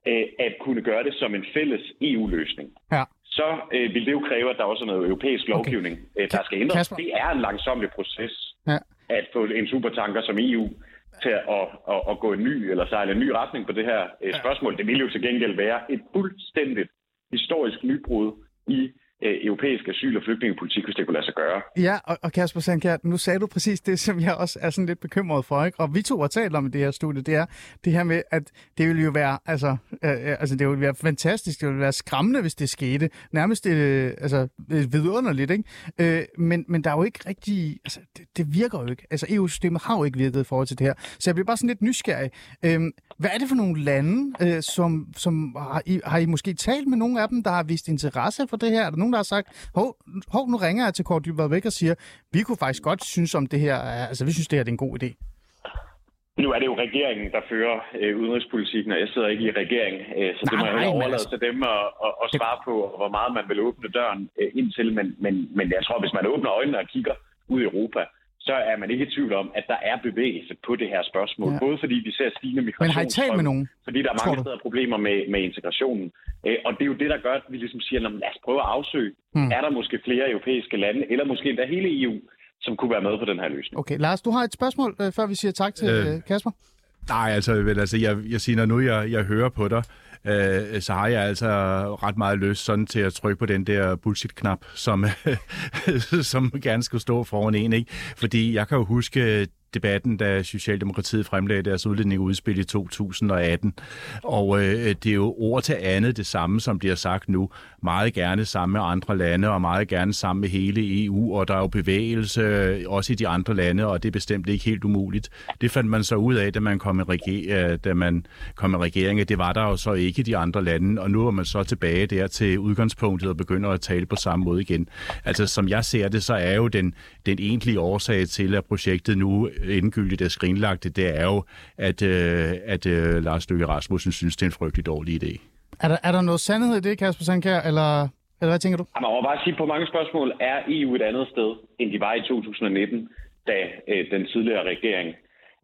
øh, at kunne gøre det som en fælles EU-løsning, Ja. så øh, vil det jo kræve, at der også er noget europæisk lovgivning, okay. øh, der skal ændres. Kasper? Det er en langsomlig proces Ja. at få en supertanker som EU til at, at, at, at gå en ny eller sejle en ny retning på det her øh, spørgsmål. Det vil jo til gengæld være et fuldstændigt historisk nybrud i øh, europæisk asyl- og flygtningepolitik, hvis det kunne lade sig gøre. Ja, og, og Kasper Sandkjær, nu sagde du præcis det, som jeg også er sådan lidt bekymret for, ikke? Og vi to har talt om i det her studie, det er det her med, at det ville jo være, altså, øh, øh altså det ville være fantastisk, det ville være skræmmende, hvis det skete. Nærmest øh, altså, øh, vidunderligt, ikke? Øh, men, men der er jo ikke rigtig, altså det, det virker jo ikke. Altså EU-systemet har jo ikke virket i forhold til det her. Så jeg bliver bare sådan lidt nysgerrig. Øh, hvad er det for nogle lande, øh, som, som har, I, har I måske talt med nogle af dem, der har vist interesse for det her? Er der nogen, der har sagt, hov, hov nu ringer jeg til Kåre Dybvad væk og siger, vi kunne faktisk godt synes om det her, altså vi synes det her det er en god idé. Nu er det jo regeringen, der fører øh, udenrigspolitikken, og jeg sidder ikke i regering, øh, så det må Nej, jeg overlade altså- til dem at, at, at svare på, hvor meget man vil åbne døren øh, ind til. Men, men, men jeg tror, hvis man åbner øjnene og kigger ud i Europa, så er man ikke i tvivl om, at der er bevægelse på det her spørgsmål. Ja. Både fordi vi ser stigende Men har I talt med nogen? fordi der er mange steder problemer med, med integrationen. Øh, og det er jo det, der gør, at vi ligesom siger, "Nå, men lad os prøve at afsøge. Hmm. Er der måske flere europæiske lande, eller måske endda hele EU, som kunne være med på den her løsning? Okay, Lars, du har et spørgsmål, øh, før vi siger tak til øh, Øh, Kasper. Nej, altså, vel, altså jeg, jeg siger, når nu jeg, jeg hører på dig, øh, så har jeg altså ret meget lyst sådan til at trykke på den der bullshit-knap, som, *laughs* som gerne skulle stå foran en, ikke? Fordi jeg kan jo huske debatten, da Socialdemokratiet fremlagde deres udlændingeudspil i 2018. Og øh, det er jo ord til andet det samme, som bliver sagt nu. Meget gerne sammen med andre lande, og meget gerne sammen med hele EU, og der er jo bevægelse øh, også i de andre lande, og det er bestemt ikke helt umuligt. Det fandt man så ud af, da man kom i, reger- øh, da man kom i regering, det var der jo så ikke i de andre lande, og nu er man så tilbage der til udgangspunktet og begynder at tale på samme måde igen. Altså som jeg ser det, så er jo den, den egentlige årsag til, at projektet nu endegyldigt er skrinlagt, det er jo, at, øh, at øh, Lars Løkke Rasmussen synes, det er en frygtelig dårlig idé. Er der, er der noget sandhed i det, Kasper Sandkjær, eller, eller hvad tænker du? Man må bare sige, på mange spørgsmål er EU et andet sted, end de var i 2019, da øh, den tidligere regering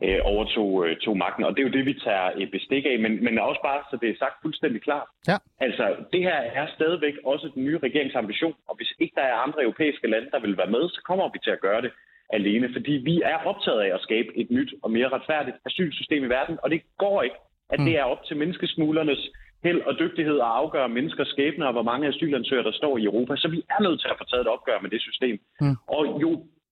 øh, overtog øh, tog magten. Og det er jo det, vi tager øh, bestik af, men, men også bare, så det er sagt fuldstændig klart. Ja. Altså, det her er stadigvæk også den nye regeringsambition, og hvis ikke der er andre europæiske lande, der vil være med, så kommer vi til at gøre det alene, fordi vi er optaget af at skabe et nyt og mere retfærdigt asylsystem i verden, og det går ikke, at det er op til menneskesmuglernes held og dygtighed at afgøre menneskers skæbne og hvor mange asylansøgere, der står i Europa. Så vi er nødt til at få taget et opgør med det system. Mm. Og jo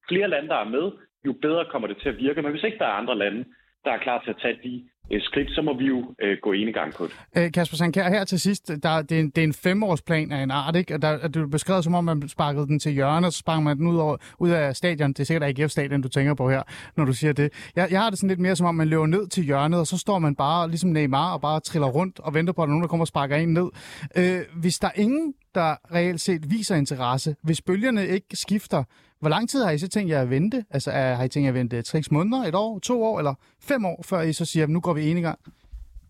flere lande, der er med, jo bedre kommer det til at virke. Men hvis ikke der er andre lande, der er klar til at tage de skridt, så må vi jo øh, gå ene gang på det. Øh, Kasper Sandkjær, her til sidst, der, det, er en, det er en femårsplan af en art, ikke? Og der, er du beskrevet som om, man sparkede den til hjørnet, og så sprang man den ud, over, ud af stadion. Det er sikkert AGF-stadion, du tænker på her, når du siger det. Jeg, jeg har det sådan lidt mere som om, man løber ned til hjørnet, og så står man bare, ligesom Neymar, og bare triller rundt og venter på, at der nogen, der kommer og sparker en ned. Øh, hvis der er ingen, der reelt set viser interesse, hvis bølgerne ikke skifter, hvor lang tid har I så tænkt jer at vente? Altså er, har I tænkt jer at vente 6 måneder, et år, to år eller fem år, før I så siger, nu går vi en gang?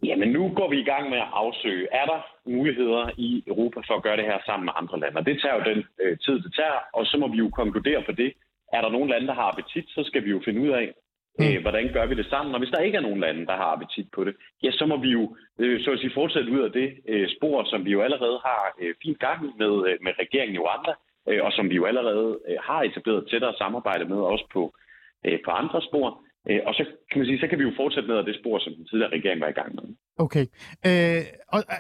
Jamen nu går vi i gang med at afsøge, er der muligheder i Europa for at gøre det her sammen med andre lande? Og det tager jo den øh, tid, det tager, og så må vi jo konkludere på det. Er der nogle lande, der har appetit, så skal vi jo finde ud af, øh, hvordan gør vi det sammen. Og hvis der ikke er nogen lande, der har appetit på det, ja, så må vi jo øh, så at sige, fortsætte ud af det øh, spor, som vi jo allerede har øh, fint gang med, øh, med regeringen i Rwanda, øh, og som vi jo allerede øh, har etableret tættere samarbejde med, også på, øh, på andre spor. Øh, og så kan man sige, så kan vi jo fortsætte med det spor, som den tidligere regering var i gang med. Okay. Øh, og, øh,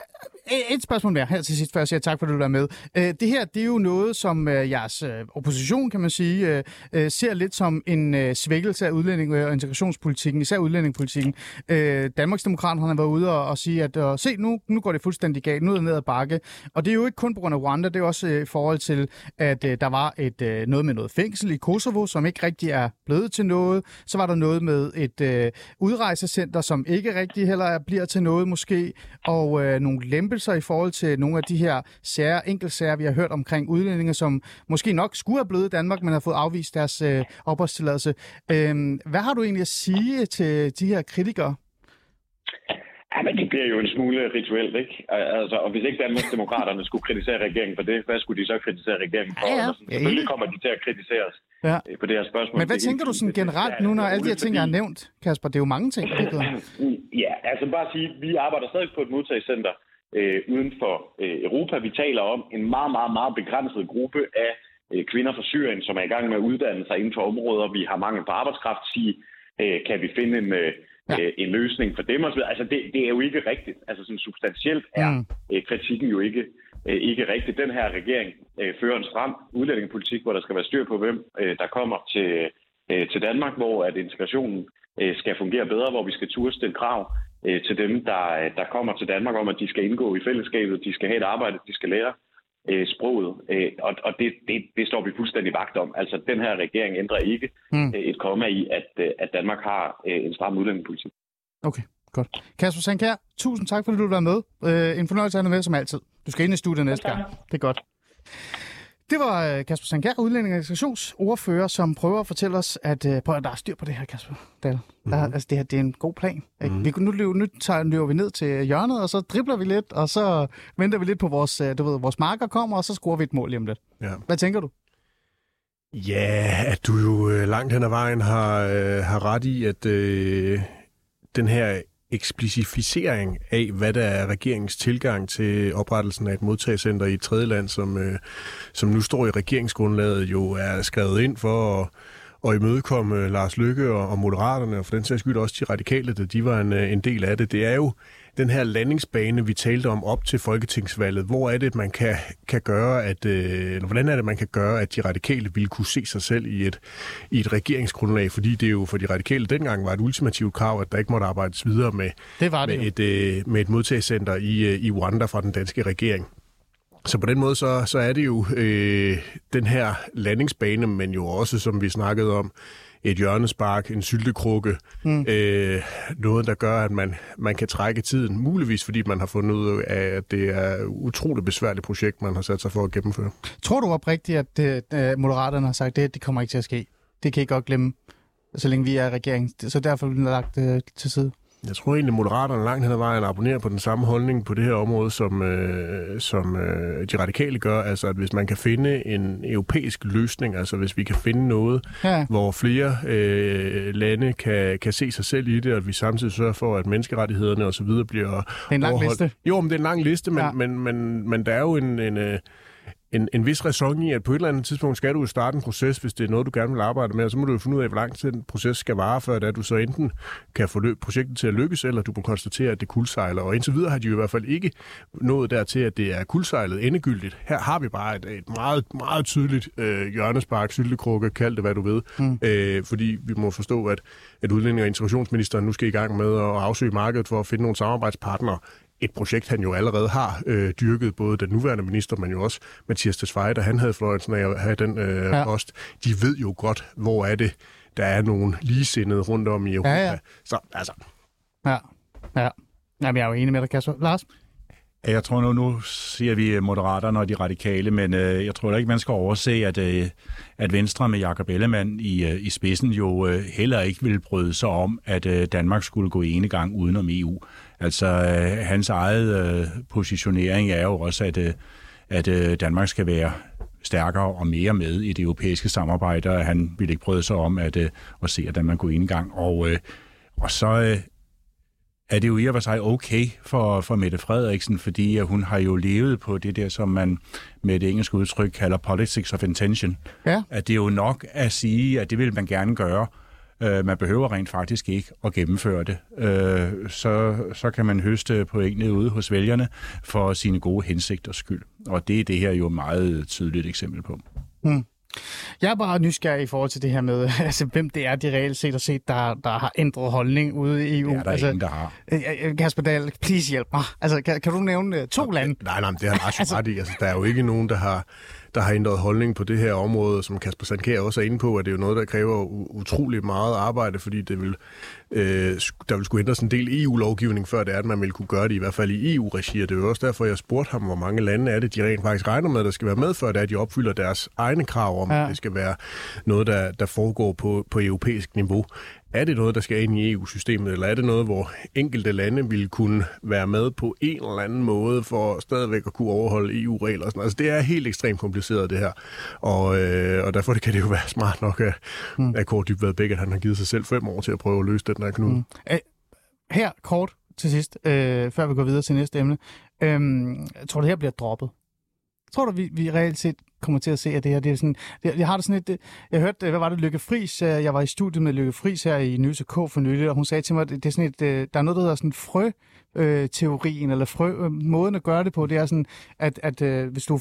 et spørgsmål mere her til sidst, før jeg siger tak, for at du er med. Øh, det her, det er jo noget, som øh, jeres øh, opposition, kan man sige, øh, øh ser lidt som en øh, svækkelse af udlænding- og integrationspolitikken, især udlændingepolitikken. Øh, Danmarksdemokraterne har været ude og, og sige, at øh, se, nu, nu går det fuldstændig galt, nu er det ned ad bakke. Og det er jo ikke kun på grund af Rwanda, det er også øh, i forhold til, at øh, der var et øh, noget med noget fængsel i Kosovo, som ikke rigtig er blevet til noget. Så var der noget med et øh, udrejsecenter, som ikke rigtig heller er, bliver til noget måske, og øh, nogle lempelser i forhold til nogle af de her sager, enkeltsager, vi har hørt omkring udlændinge, som måske nok skulle have blevet i Danmark, men har fået afvist deres øh, opholdstilladelse. Øh, hvad har du egentlig at sige til de her kritikere? Ja, men det bliver jo en smule rituelt, ikke? Altså, og hvis ikke Danmarksdemokraterne skulle kritisere regeringen for det, hvad skulle de så kritisere regeringen for? Ja, ja. Altså, selvfølgelig kommer de til at kritisere os Ja. øh, på det her spørgsmål. Men hvad Det er tænker du sådan generelt er nu, når alle de her ting, jeg har nævnt, Kasper? Det er jo mange ting. *clears throat* Ja, altså bare at sige, vi arbejder stadig på et modtagscenter øh, uden for øh, Europa. Vi taler om en meget, meget, meget begrænset gruppe af øh, kvinder fra Syrien, som er i gang med at uddanne sig inden for områder, vi har mangel på arbejdskraft. Sige, øh, kan vi finde en, øh, Ja. ja. en løsning for dem? Videre. Altså, det, det er jo ikke rigtigt. Altså, sådan substantielt er Mm. øh, kritikken jo ikke øh, ikke rigtigt. Den her regering øh, fører en stram udlændingepolitik, hvor der skal være styr på, hvem øh, der kommer til, øh, til Danmark, hvor at integrationen øh, skal fungere bedre, hvor vi skal turde stille krav øh, til dem, der, øh, der kommer til Danmark, om at de skal indgå i fællesskabet, de skal have et arbejde, de skal lære øh, sproget, øh, og, og det, det, det står vi fuldstændig vagt om. Altså, den her regering ændrer ikke Mm. et komma i, at, øh, at Danmark har øh, en stram udlændingepolitik. Okay, godt. Kasper Sankær, tusind tak, fordi du var med. Øh, en fornøjelse at have dig med, som altid. Du skal ind i studiet næste gang. Det er godt. Det var øh, Kasper Sankær, udlænding og integrationsordfører, som prøver at fortælle os, at øh, prøv, at der er styr på det her, Kasper. Der, der, Mhm. altså, det her det er en god plan. Ikke? Vi, nu, løber, nu tager, løber vi ned til hjørnet, og så dribler vi lidt, og så venter vi lidt på vores, øh, du ved, vores marker kommer, og så scorer vi et mål lige om lidt. Ja. Hvad tænker du? Ja, at du jo øh, langt hen ad vejen har, øh, har ret i, at øh, den her eksplicificering af, hvad der er regeringens tilgang til oprettelsen af et modtagscenter i et tredje land, som, øh, som nu står i regeringsgrundlaget, jo er skrevet ind for at, at imødekomme Lars Lykke og, og Moderaterne, og for den sags skyld også de radikale, da de var en, øh, en del af det. Det er jo den her landingsbane, vi talte om op til folketingsvalget. Hvor er det, man kan, kan gøre, at, øh, eller hvordan er det, man kan gøre, at de radikale ville kunne se sig selv i et, i et regeringsgrundlag? Fordi det jo for de radikale dengang var et ultimativt krav, at der ikke måtte arbejdes videre med, Det var det med, jo. et, øh, med et modtagscenter i, øh, i Rwanda fra den danske regering. Så på den måde, så, så er det jo øh, den her landingsbane, men jo også, som vi snakkede om, et hjørnespark, en syltekrukke, mm. øh, noget, der gør, at man, man kan trække tiden, muligvis fordi man har fundet ud af, at det er et utroligt besværligt projekt, man har sat sig for at gennemføre. Tror du oprigtigt, at øh, Moderaterne har sagt, at det, det kommer ikke til at ske? Det kan I godt glemme, så længe vi er i regeringen. Så derfor bliver det lagt øh, til side. Jeg tror egentlig, at Moderaterne langt hen ad vejen abonnerer på den samme holdning på det her område, som, øh, som øh, de radikale gør. Altså, at hvis man kan finde en europæisk løsning, altså hvis vi kan finde noget, Ja. hvor flere øh, lande kan, kan se sig selv i det, og at vi samtidig sørger for, at menneskerettighederne osv. bliver Det er en lang overholdt. liste. Jo, men det er en lang liste, men, Ja. ja. men, men, men der er jo en... en øh, en, en vis ræson i, at på et eller andet tidspunkt skal du starte en proces, hvis det er noget, du gerne vil arbejde med, og så må du jo finde ud af, hvor lang tid den proces skal vare, før at du så enten kan få løb projektet til at lykkes, eller du må konstatere, at det kuldsejler. Og indtil videre har de jo i hvert fald ikke nået dertil, at det er kuldsejlet endegyldigt. Her har vi bare et, et meget, meget tydeligt øh, hjørnespark, syltekrukke, kald det hvad du ved, mm. øh, fordi vi må forstå, at, at udlænding- og integrationsministeren nu skal i gang med at afsøge markedet for at finde nogle samarbejdspartnere, et projekt, han jo allerede har øh, dyrket, både den nuværende minister, men jo også Mathias Tesfaye, da han havde fornøjelsen af at have den øh, Ja. post. De ved jo godt, hvor er det, der er nogle ligesindede rundt om i Europa. Ja, ja. Så altså, Ja. ja. Jamen, jeg er jo enig med dig, Kasper. Lars? Ja, Jeg tror nu, nu siger vi Moderaterne og de radikale, men øh, jeg tror da ikke, man skal overse, at, øh, at Venstre med Jakob Ellemann i, øh, i spidsen jo øh, heller ikke ville bryde sig om, at øh, Danmark skulle gå ene gang udenom EU. Altså, øh, hans eget øh, positionering er jo også, at, øh, at øh, Danmark skal være stærkere og mere med i det europæiske samarbejde, og han ville ikke bryde sig om at, øh, at se, at Danmark går ene gang. Og, øh, og så... Øh, er det jo i og for sig okay for, for Mette Frederiksen, fordi hun har jo levet på det der, som man med et engelsk udtryk kalder politics of intention. Ja. At det er jo nok at sige, at det vil man gerne gøre, Øh, man behøver rent faktisk ikke at gennemføre det. Øh, så, så kan man høste pointene ude hos vælgerne for sine gode hensigters skyld. Og det er det her jo et meget tydeligt eksempel på. Hmm. Jeg er bare nysgerrig i forhold til det her med, *laughs* altså, hvem det er, de reelt set og set, der, der har ændret holdning ude i EU. Det er der altså, ingen, der har. Øh, øh, Kasper Dahl, please hjælp mig. Altså, kan, kan du nævne to lande? Nej, nej, det har Lars altså... ret i. Altså, der er jo ikke nogen, der har, der har ændret holdning på det her område, som Kasper Sandkær også er inde på, at det er jo noget, der kræver utrolig meget arbejde, fordi det vil, øh, der vil skulle ændres en del EU-lovgivning, før det er, at man vil kunne gøre det, i hvert fald i EU-regi. Og det er jo også derfor, jeg spurgte ham, hvor mange lande er det, de rent faktisk regner med, der skal være med, før det er, at de opfylder deres egne krav om, ja. at det skal være noget, der, der foregår på, på europæisk niveau. Er det noget, der skal ind i EU-systemet, eller er det noget, hvor enkelte lande vil kunne være med på en eller anden måde for stadigvæk at kunne overholde EU-regler? Altså, det er helt ekstremt kompliceret, det her. Og, øh, og derfor kan det jo være smart nok, at, mm. at Kåre Dybvad Bæk, at han har givet sig selv fem år til at prøve at løse den her knude. Mm. Her kort til sidst, øh, før vi går videre til næste emne. Øh, jeg tror, det her bliver droppet. Tror du, vi, vi reelt set kommer til at se, at det her, det er sådan, det, jeg har det sådan et, øh, jeg hørte, øh, hvad var det, Lykke Friis, øh, jeg var i studiet med Lykke Friis her i Nyse K for nylig, og hun sagde til mig, at det er sådan et, der er noget, der hedder sådan frø øh, teorien, eller frø, måden at gøre det på, det er sådan, at, at hvis du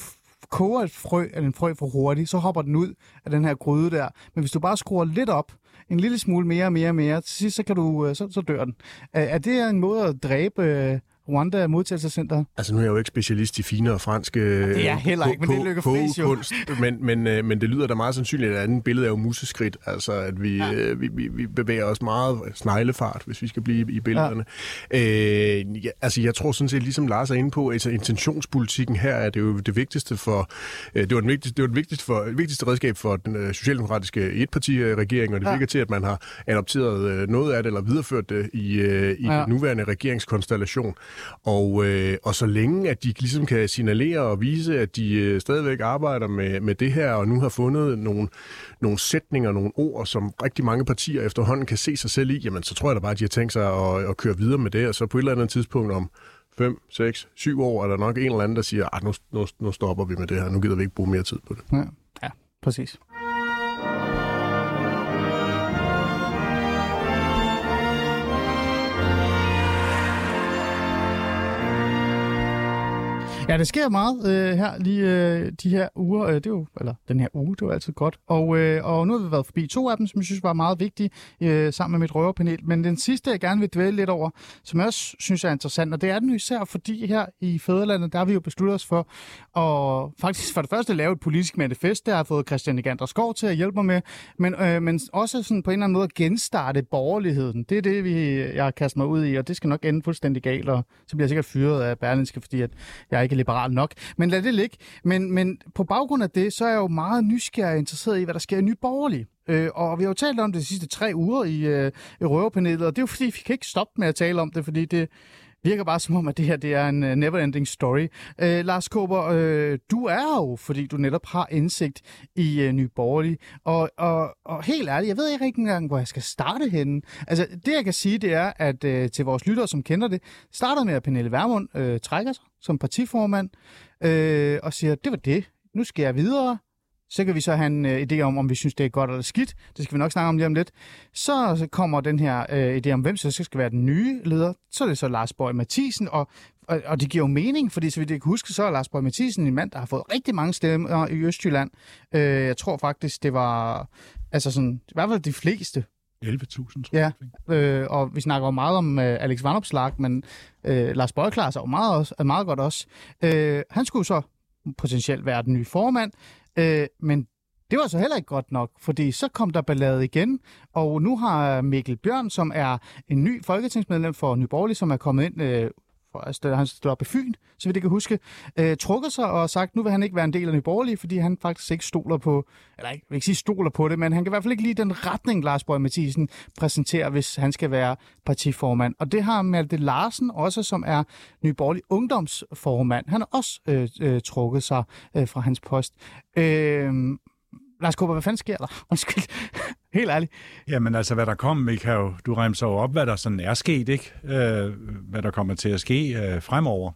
koger et frø, eller en frø for hurtigt, så hopper den ud af den her gryde der. Men hvis du bare skruer lidt op, en lille smule mere og mere og mere, til sidst så, kan du, så, så dør den. Er, er det en måde at dræbe Rwanda modtagelsescenter? Altså nu er jeg jo ikke specialist i fine og franske Det er heller ikke, men det lykker flest jo. Kunst, *laughs* men, men, øh, men det lyder da meget sandsynligt, at andet billede er jo museskridt, altså at vi, ja. øh, vi, vi, vi bevæger os meget sneglefart, hvis vi skal blive i billederne. Ja. Øh, ja, altså jeg tror sådan set, ligesom Lars er inde på, altså intentionspolitikken her er det jo det vigtigste for, øh, det var den vigtigste, det var den vigtigste, for, vigtigste redskab for den øh, socialdemokratiske etparti-regering, og det ja. virker til, at man har adopteret øh, noget af det, eller videreført det i, øh, i ja. den nuværende regeringskonstellation. Og, øh, og så længe, at de ligesom kan signalere og vise, at de øh, stadigvæk arbejder med, med det her, og nu har fundet nogle, nogle sætninger, nogle ord, som rigtig mange partier efterhånden kan se sig selv i, jamen så tror jeg da bare, at de har tænkt sig at, at køre videre med det, og så på et eller andet tidspunkt om 5, 6, 7 år er der nok en eller anden, der siger, at nu, nu, nu stopper vi med det her, nu gider vi ikke bruge mere tid på det. Ja, ja præcis. Ja, det sker meget øh, her lige øh, de her uger. Øh, det er jo, eller den her uge, det var altid godt. Og, øh, og nu har vi været forbi to af dem, som jeg synes var meget vigtige, øh, sammen med mit røverpanel. Men den sidste, jeg gerne vil dvæle lidt over, som jeg også synes er interessant, og det er den især, fordi her i Fæderlandet, der har vi jo besluttet os for at faktisk for det første lave et politisk manifest. Der har fået Christian Egander Skov til at hjælpe mig med, men, øh, men også sådan på en eller anden måde at genstarte borgerligheden. Det er det, vi, jeg har kastet mig ud i, og det skal nok ende fuldstændig galt, og så bliver jeg sikkert fyret af Berlinske, fordi at jeg ikke er liberal nok. Men lad det ligge. Men, men på baggrund af det, så er jeg jo meget nysgerrig og interesseret i, hvad der sker i Nye Borgerlige. Øh, og vi har jo talt om det de sidste tre uger i, øh, i Røverpanelet, og det er jo fordi, vi kan ikke stoppe med at tale om det, fordi det, virker bare som om, at det her det er en uh, never-ending story. Uh, Lars Kåber, uh, øh, du er jo, fordi du netop har indsigt i uh, Nye Borgerlige, og, og, og helt ærligt, jeg ved ikke rigtig engang, hvor jeg skal starte henne. Altså, det jeg kan sige, det er, at uh, til vores lyttere, som kender det, starter med, at Pernille Vermund uh, trækker sig som partiformand, uh, og siger, det var det, nu skal jeg videre, så kan vi så have en øh, idé om, om vi synes, det er godt eller skidt. Det skal vi nok snakke om lige om lidt. Så kommer den her øh, idé om, hvem så skal være den nye leder. Så er det så Lars Borg Mathisen, og, og, og det giver jo mening, fordi så vidt jeg kan huske, så er Lars Borg Mathisen en mand, der har fået rigtig mange stemmer i Østjylland. Øh, jeg tror faktisk, det var altså sådan, i hvert fald de fleste 11.000, tror jeg. Ja, øh, og vi snakker jo meget om øh, Alex Vanopslag, men øh, Lars Bøge klarer sig jo meget, også, meget godt også. Øh, han skulle så potentielt være den nye formand. Øh, men det var så heller ikke godt nok, fordi så kom der ballade igen, og nu har Mikkel Bjørn, som er en ny folketingsmedlem for Nyborgerlig, som er kommet ind øh, for at han stod op i Fyn, så vidt jeg kan huske, øh, trukket sig og sagt, nu vil han ikke være en del af Nyborgerlige, fordi han faktisk ikke stoler på, eller ikke, vil ikke sige stoler på det, men han kan i hvert fald ikke lide den retning, Lars Borg Mathisen præsenterer, hvis han skal være partiformand. Og det har Malte Larsen også, som er Nyborgerlig ungdomsformand. Han har også øh, øh, trukket sig øh, fra hans post. Øh, Lars Kåber, hvad fanden sker der? *laughs* Undskyld. Helt ærligt. Jamen altså, hvad der kom, Michael, du remser jo op, hvad der sådan er sket, ikke? Øh, hvad der kommer til at ske øh, fremover.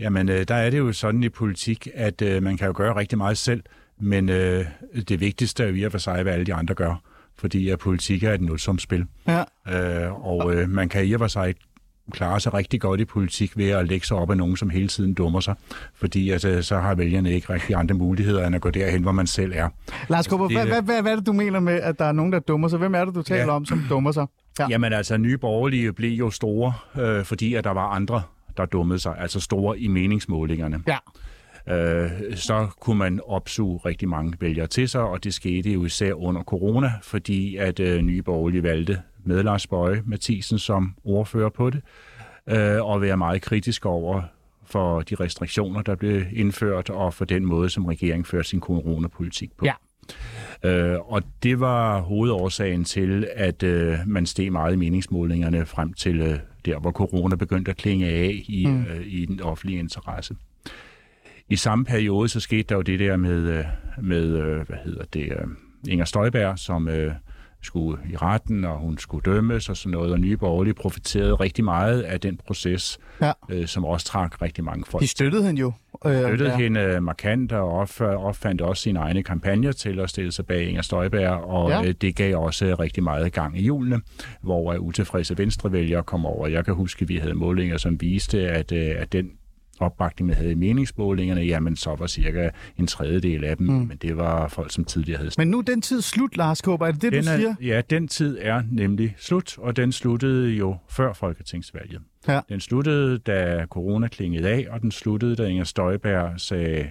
Jamen, øh, der er det jo sådan i politik, at øh, man kan jo gøre rigtig meget selv, men øh, det vigtigste er jo i og for sig, hvad alle de andre gør. fordi at politik er et nulsumspil. Ja. Øh, og øh, man kan i og for sig klare sig rigtig godt i politik ved at lægge sig op af nogen, som hele tiden dummer sig. Fordi altså, så har vælgerne ikke rigtig andre muligheder, end at gå derhen, hvor man selv er. Lars Kåber, hvad, hvad, hvad, hvad er det, du mener med, at der er nogen, der dummer sig? Hvem er det, du taler Ja. om, som dummer sig? Ja. Jamen altså, nye borgerlige blev jo store, øh, fordi at der var andre, der dummede sig. Altså store i meningsmålingerne. Ja. øh, så kunne man opsuge rigtig mange vælgere til sig, og det skete jo især under corona, fordi at øh, Nye Borgerlige valgte med Lars Bøje Mathisen som ordfører på det, øh, og være meget kritisk over for de restriktioner, der blev indført, og for den måde, som regeringen førte sin coronapolitik på. Ja. Øh, og det var hovedårsagen til, at øh, man steg meget i meningsmålingerne frem til øh, der, hvor corona begyndte at klinge af i, mm. øh, i den offentlige interesse. I samme periode så skete der jo det der med, øh, med øh, hvad hedder det, øh, Inger Støjberg, som øh, skulle i retten, og hun skulle dømmes og sådan noget, og Nye Borgerlige profiterede rigtig meget af den proces, Ja. øh, som også trak rigtig mange folk De støttede hende jo. Øh, støttede ja. hende øh, markant og opf- opfandt også sine egne kampagner til at stille sig bag Inger Støjberg, og Ja. ja. det gav også rigtig meget gang i julene, hvor øh, utilfredse venstrevælgere kom over. Jeg kan huske, at vi havde målinger, som viste, at, øh, at den opbakning, man havde i meningsmålingerne, jamen så var cirka en tredjedel af dem, mm. men det var folk, som tidligere havde Men nu er den tid slut, Lars Kåber. Er det det, den du er, siger? Ja, den tid er nemlig slut, og den sluttede jo før Folketingsvalget. Ja. Den sluttede, da corona klingede af, og den sluttede, da Inger Støjberg sagde,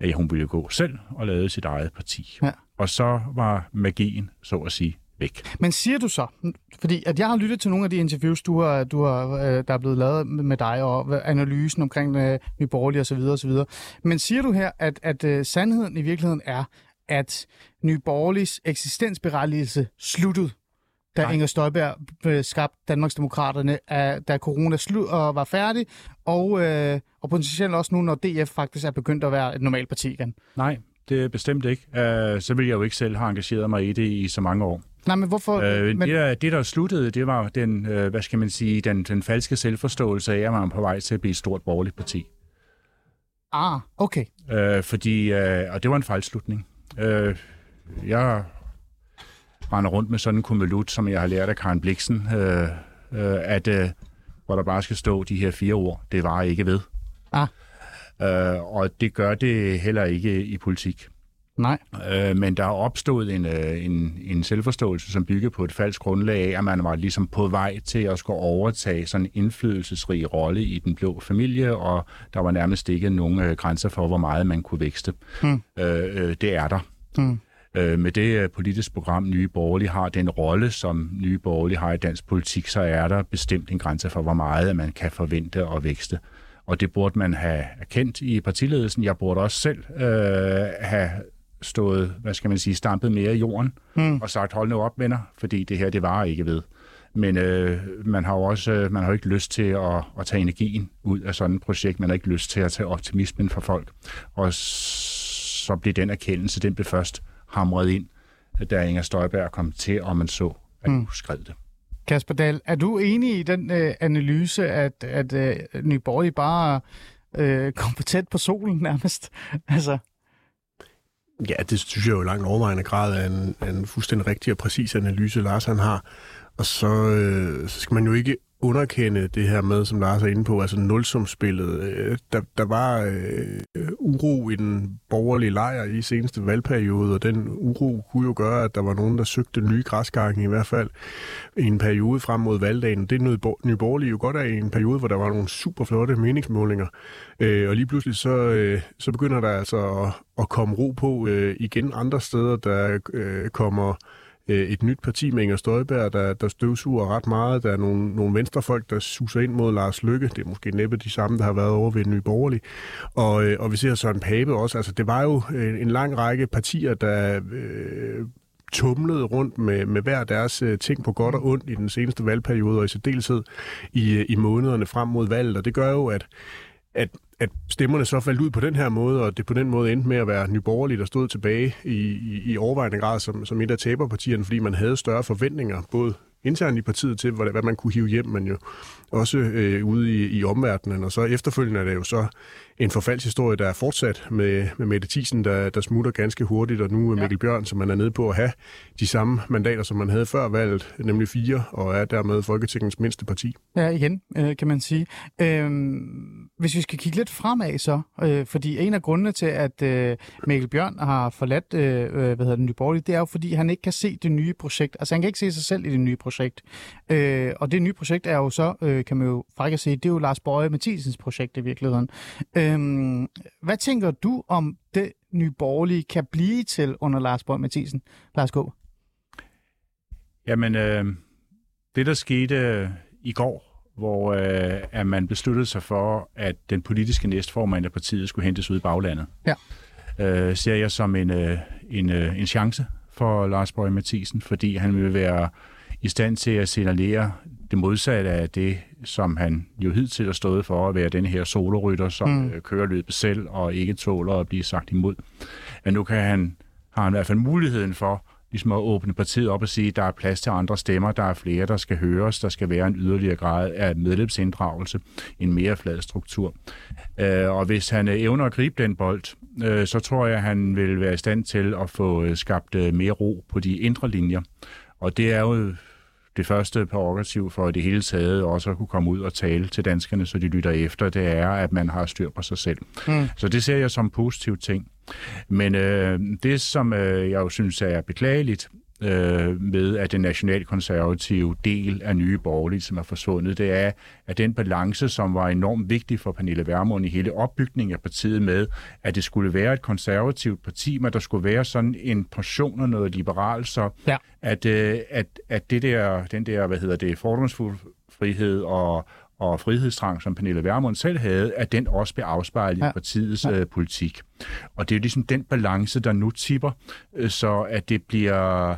at hun ville gå selv og lavede sit eget parti. Ja. Og så var magien, så at sige, væk. Men siger du så, fordi at jeg har lyttet til nogle af de interviews, du har, du har, øh, der er blevet lavet med dig, og analysen omkring øh, Nye Borgerlige osv. osv. Men siger du her, at, at øh, sandheden i virkeligheden er, at Nye Borgerliges eksistensberettigelse sluttede, da Nej. Inger Støjberg øh, skabte Danmarksdemokraterne, øh, da corona slut og var færdig, og, øh, og potentielt også nu, når DF faktisk er begyndt at være et normalt parti igen. Nej, det er bestemt ikke. Uh, så ville jeg jo ikke selv have engageret mig i det i så mange år. Nej, men hvorfor? Øh, men, det, der, det, der sluttede, det var den, øh, hvad skal man sige, den, den falske selvforståelse af, at man var på vej til at blive et stort borgerligt parti. Ah, okay. Øh, fordi, øh, og det var en fejlslutning. Øh, jeg render rundt med sådan en kummelut, som jeg har lært af Karen Bliksen, øh, øh, at øh, hvor der bare skal stå de her fire ord, det var ikke ved. Ah. Øh, og det gør det heller ikke i politik. Nej. Øh, men der er opstået en, øh, en, en selvforståelse, som bygger på et falsk grundlag af, at man var ligesom på vej til at skulle overtage sådan en indflydelsesrig rolle i den blå familie, og der var nærmest ikke nogen øh, grænser for, hvor meget man kunne vækste. Hmm. Øh, øh, det er der. Hmm. Øh, med det øh, politiske program, Nye Borgerlige har, den rolle, som Nye Borgerlige har i dansk politik, så er der bestemt en grænse for, hvor meget man kan forvente at vækste. Og det burde man have erkendt i partiledelsen. Jeg burde også selv øh, have stået, hvad skal man sige, stampet mere i jorden Hmm. og sagt, hold nu op, venner, fordi det her, det var ikke ved. Men øh, man har jo også øh, man har ikke lyst til at, at tage energien ud af sådan et projekt. Man har ikke lyst til at tage optimismen fra folk. Og så blev den erkendelse, den blev først hamret ind, da Inger Støjberg kom til, og man så, at Mm. du skrev det. Kasper Dahl, er du enig i den øh, analyse, at, at øh, Nye Borgerlige bare øh, kom for tæt på solen nærmest? *laughs* altså, Ja, det synes jeg jo i langt overvejende grad er en, en fuldstændig rigtig og præcis analyse, Lars han har. Og så, øh, så skal man jo ikke underkende det her med, som Lars er inde på, altså nulsumspillet. Øh, der, der var øh, uro i den borgerlige lejr i seneste valgperiode, og den uro kunne jo gøre, at der var nogen, der søgte nye græsgange i hvert fald i en periode frem mod valgdagen. Det nød Nye Borgerlige jo godt af i en periode, hvor der var nogle super flotte meningsmålinger. Øh, og lige pludselig så, øh, så begynder der altså at, at komme ro på øh, igen andre steder, der øh, kommer øh, et nyt parti med Inger Støjberg, der, der støvsuger ret meget. Der er nogle, nogle venstrefolk, der suser ind mod Lars Lykke. Det er måske næppe de samme, der har været over ved Nye Borgerlige. Og, øh, og vi ser Søren Pape også. Altså, det var jo øh, en lang række partier, der... Øh, tumlede rundt med, med hver deres øh, ting på godt og ondt i den seneste valgperiode, og i særdeleshed i, øh, i månederne frem mod valget. Og det gør jo, at, at, at stemmerne så faldt ud på den her måde, og det på den måde endte med at være nyborgerligt, der stod tilbage i, i, i overvejende grad som, som et af taberpartierne, fordi man havde større forventninger, både internt i partiet til, hvad, hvad man kunne hive hjem, men jo også øh, ude i, i omverdenen. Og så efterfølgende er det jo så en forfaldshistorie, der er fortsat med, med Mette Thiesen, der, der smutter ganske hurtigt, og nu er Mikkel Bjørn, som man er nede på at have de samme mandater, som man havde før valget, nemlig fire, og er dermed Folketingets mindste parti. Ja, igen, øh, kan man sige. Øhm, hvis vi skal kigge lidt fremad så, øh, fordi en af grundene til, at øh, Mikkel Bjørn har forladt øh, øh hvad hedder den nye borgerlige, det er jo, fordi han ikke kan se det nye projekt. Altså, han kan ikke se sig selv i det nye projekt. Øh, og det nye projekt er jo så, øh, kan man jo faktisk sige, det er jo Lars Bøje Mathisens projekt i virkeligheden. Øh, hvad tænker du om det nye borgerlige kan blive til under Lars Bøje Mathisen? Lars K. Jamen, øh, det der skete i går, hvor øh, at man besluttede sig for, at den politiske næstformand af partiet skulle hentes ud i baglandet. Ja. Øh, ser jeg som en, øh, en, øh, en chance for Lars Borg Mathisen, fordi han vil være i stand til at signalere det modsatte af det, som han jo hidtil har stået for at være den her solorytter, som mm. øh, kører løbet selv og ikke tåler at blive sagt imod. Men nu kan han, har han i hvert fald muligheden for ligesom at åbne partiet op og sige, at der er plads til andre stemmer, der er flere, der skal høres, der skal være en yderligere grad af medlemsinddragelse, en mere flad struktur. Øh, og hvis han øh, evner at gribe den bold, så tror jeg, at han vil være i stand til at få skabt mere ro på de indre linjer. Og det er jo det første prerogativ for det hele taget også at kunne komme ud og tale til danskerne, så de lytter efter, det er, at man har styr på sig selv. Mm. Så det ser jeg som en positiv ting. Men øh, det, som øh, jeg jo synes er beklageligt, øh, med, at den nationalkonservative del af Nye Borgerlige, som er forsvundet, det er, at den balance, som var enormt vigtig for Pernille Vermund i hele opbygningen af partiet med, at det skulle være et konservativt parti, men der skulle være sådan en portion af noget liberalt, så ja. at, øh, at, at det der, den der, hvad hedder det, fordomsfuld frihed og, og frihedstrang, som Pernille Vermund selv havde, at den også blev afspejlet ja. i partiets ja. øh, politik. Og det er jo ligesom den balance, der nu tipper, øh, så at det bliver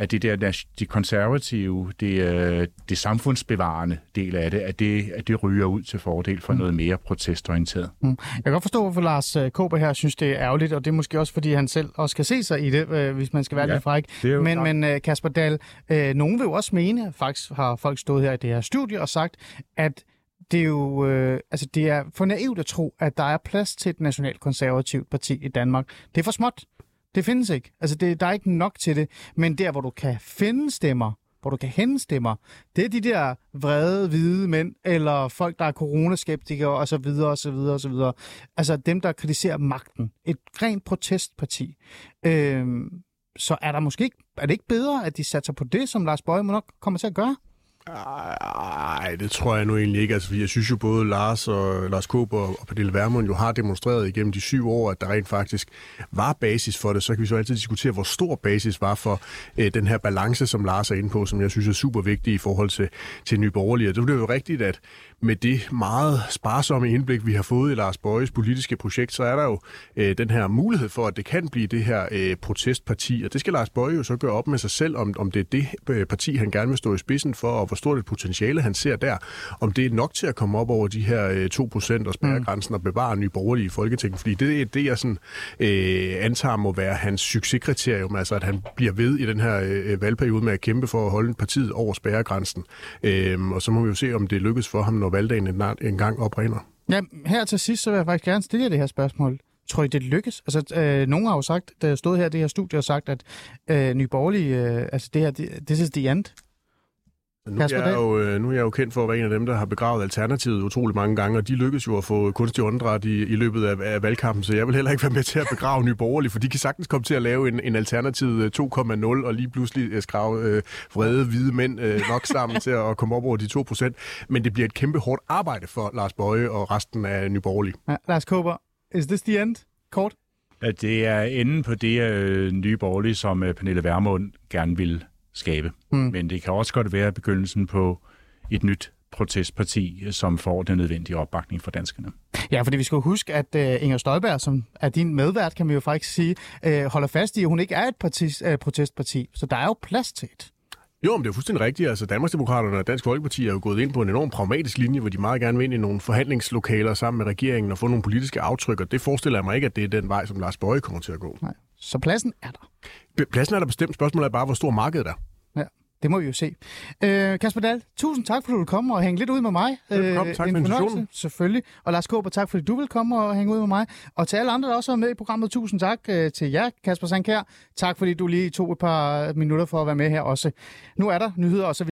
at det der de konservative, det, øh, det samfundsbevarende del af det, at det, at det ryger ud til fordel for mm. noget mere protestorienteret. Mm. Jeg kan godt forstå, hvorfor Lars øh, Kåber her synes, det er ærgerligt, og det er måske også, fordi han selv også kan se sig i det, øh, hvis man skal være ja, lidt fræk. Men, men Kasper Dahl, øh, nogen vil jo også mene, faktisk har folk stået her i det her studie og sagt, at det er jo øh, altså det er for naivt at tro, at der er plads til et nationalkonservativt parti i Danmark. Det er for småt. Det findes ikke. Altså, det, der er ikke nok til det. Men der, hvor du kan finde stemmer, hvor du kan hente stemmer, det er de der vrede, hvide mænd, eller folk, der er coronaskeptikere, og så videre, og så videre, og så videre. Altså dem, der kritiserer magten. Et rent protestparti. Øhm, så er der måske ikke, er det ikke bedre, at de satser på det, som Lars Bøge nok kommer til at gøre? Nej, det tror jeg nu egentlig ikke. Altså, jeg synes jo både Lars og Lars Kåber og Pernille Vermund jo har demonstreret igennem de syv år, at der rent faktisk var basis for det. Så kan vi så altid diskutere, hvor stor basis var for øh, den her balance, som Lars er inde på, som jeg synes er super vigtig i forhold til, til Nye Borgerlige. Og det er jo rigtigt, at med det meget sparsomme indblik, vi har fået i Lars Bøjes politiske projekt, så er der jo øh, den her mulighed for, at det kan blive det her øh, protestparti. Og det skal Lars Bøje jo så gøre op med sig selv, om, om det er det øh, parti, han gerne vil stå i spidsen for, og hvor stort et potentiale han ser der. Om det er nok til at komme op over de her øh, 2% og spærregrænsen mm. og bevare nye borgerlige i Folketinget. Fordi det er det, jeg sådan, øh, antager må være hans succeskriterium, altså at han bliver ved i den her øh, valgperiode med at kæmpe for at holde partiet over spærregrænsen. Øh, og så må vi jo se, om det lykkes for ham, når valgdagen en, en gang oprinder. Ja, her til sidst, så vil jeg faktisk gerne stille jer det her spørgsmål. Tror I, det lykkes? Altså, øh, nogen har jo sagt, da jeg stod her i det her studie, og sagt, at øh, Nye Borgerlige, øh, altså det her, det, this is the end. Nu er, jeg jo, øh, nu er jeg jo kendt for at være en af dem, der har begravet Alternativet utrolig mange gange, og de lykkedes jo at få kunstig åndedræt i, i løbet af, af valgkampen, så jeg vil heller ikke være med til at begrave Nye Borgerlige, for de kan sagtens komme til at lave en, en Alternativ 2,0 øh, og lige pludselig øh, skrave øh, vrede hvide mænd øh, nok sammen til at komme op over de 2%. Men det bliver et kæmpe hårdt arbejde for Lars Bøje og resten af Nye Borgerlige. Ja, Lars Kåber, is this the end? Kort? Det er enden på det øh, nye borgerlige, som øh, Pernille Vermund gerne vil skabe. Mm. Men det kan også godt være begyndelsen på et nyt protestparti, som får den nødvendige opbakning for danskerne. Ja, fordi vi skal huske, at uh, Inger Støjberg, som er din medvært, kan vi jo faktisk sige, uh, holder fast i, at hun ikke er et parti, uh, protestparti. Så der er jo plads til et. Jo, men det er fuldstændig rigtigt. Altså, Danmarksdemokraterne og Dansk Folkeparti er jo gået ind på en enorm pragmatisk linje, hvor de meget gerne vil ind i nogle forhandlingslokaler sammen med regeringen og få nogle politiske aftryk, og det forestiller jeg mig ikke, at det er den vej, som Lars Bøje kommer til at gå. Nej. Så pladsen er der. Pladsen er der bestemt. Spørgsmålet er bare, hvor stor markedet er. Ja. Det må vi jo se. Øh, Kasper Dahl, tusind tak, fordi du vil komme og hænge lidt ud med mig. Velkommen. Tak en for invitationen. Selvfølgelig. Og Lars Kåber, tak fordi du vil komme og hænge ud med mig. Og til alle andre, der også er med i programmet, tusind tak øh, til jer, Kasper Sankær. Tak fordi du lige tog et par minutter for at være med her også. Nu er der nyheder, og så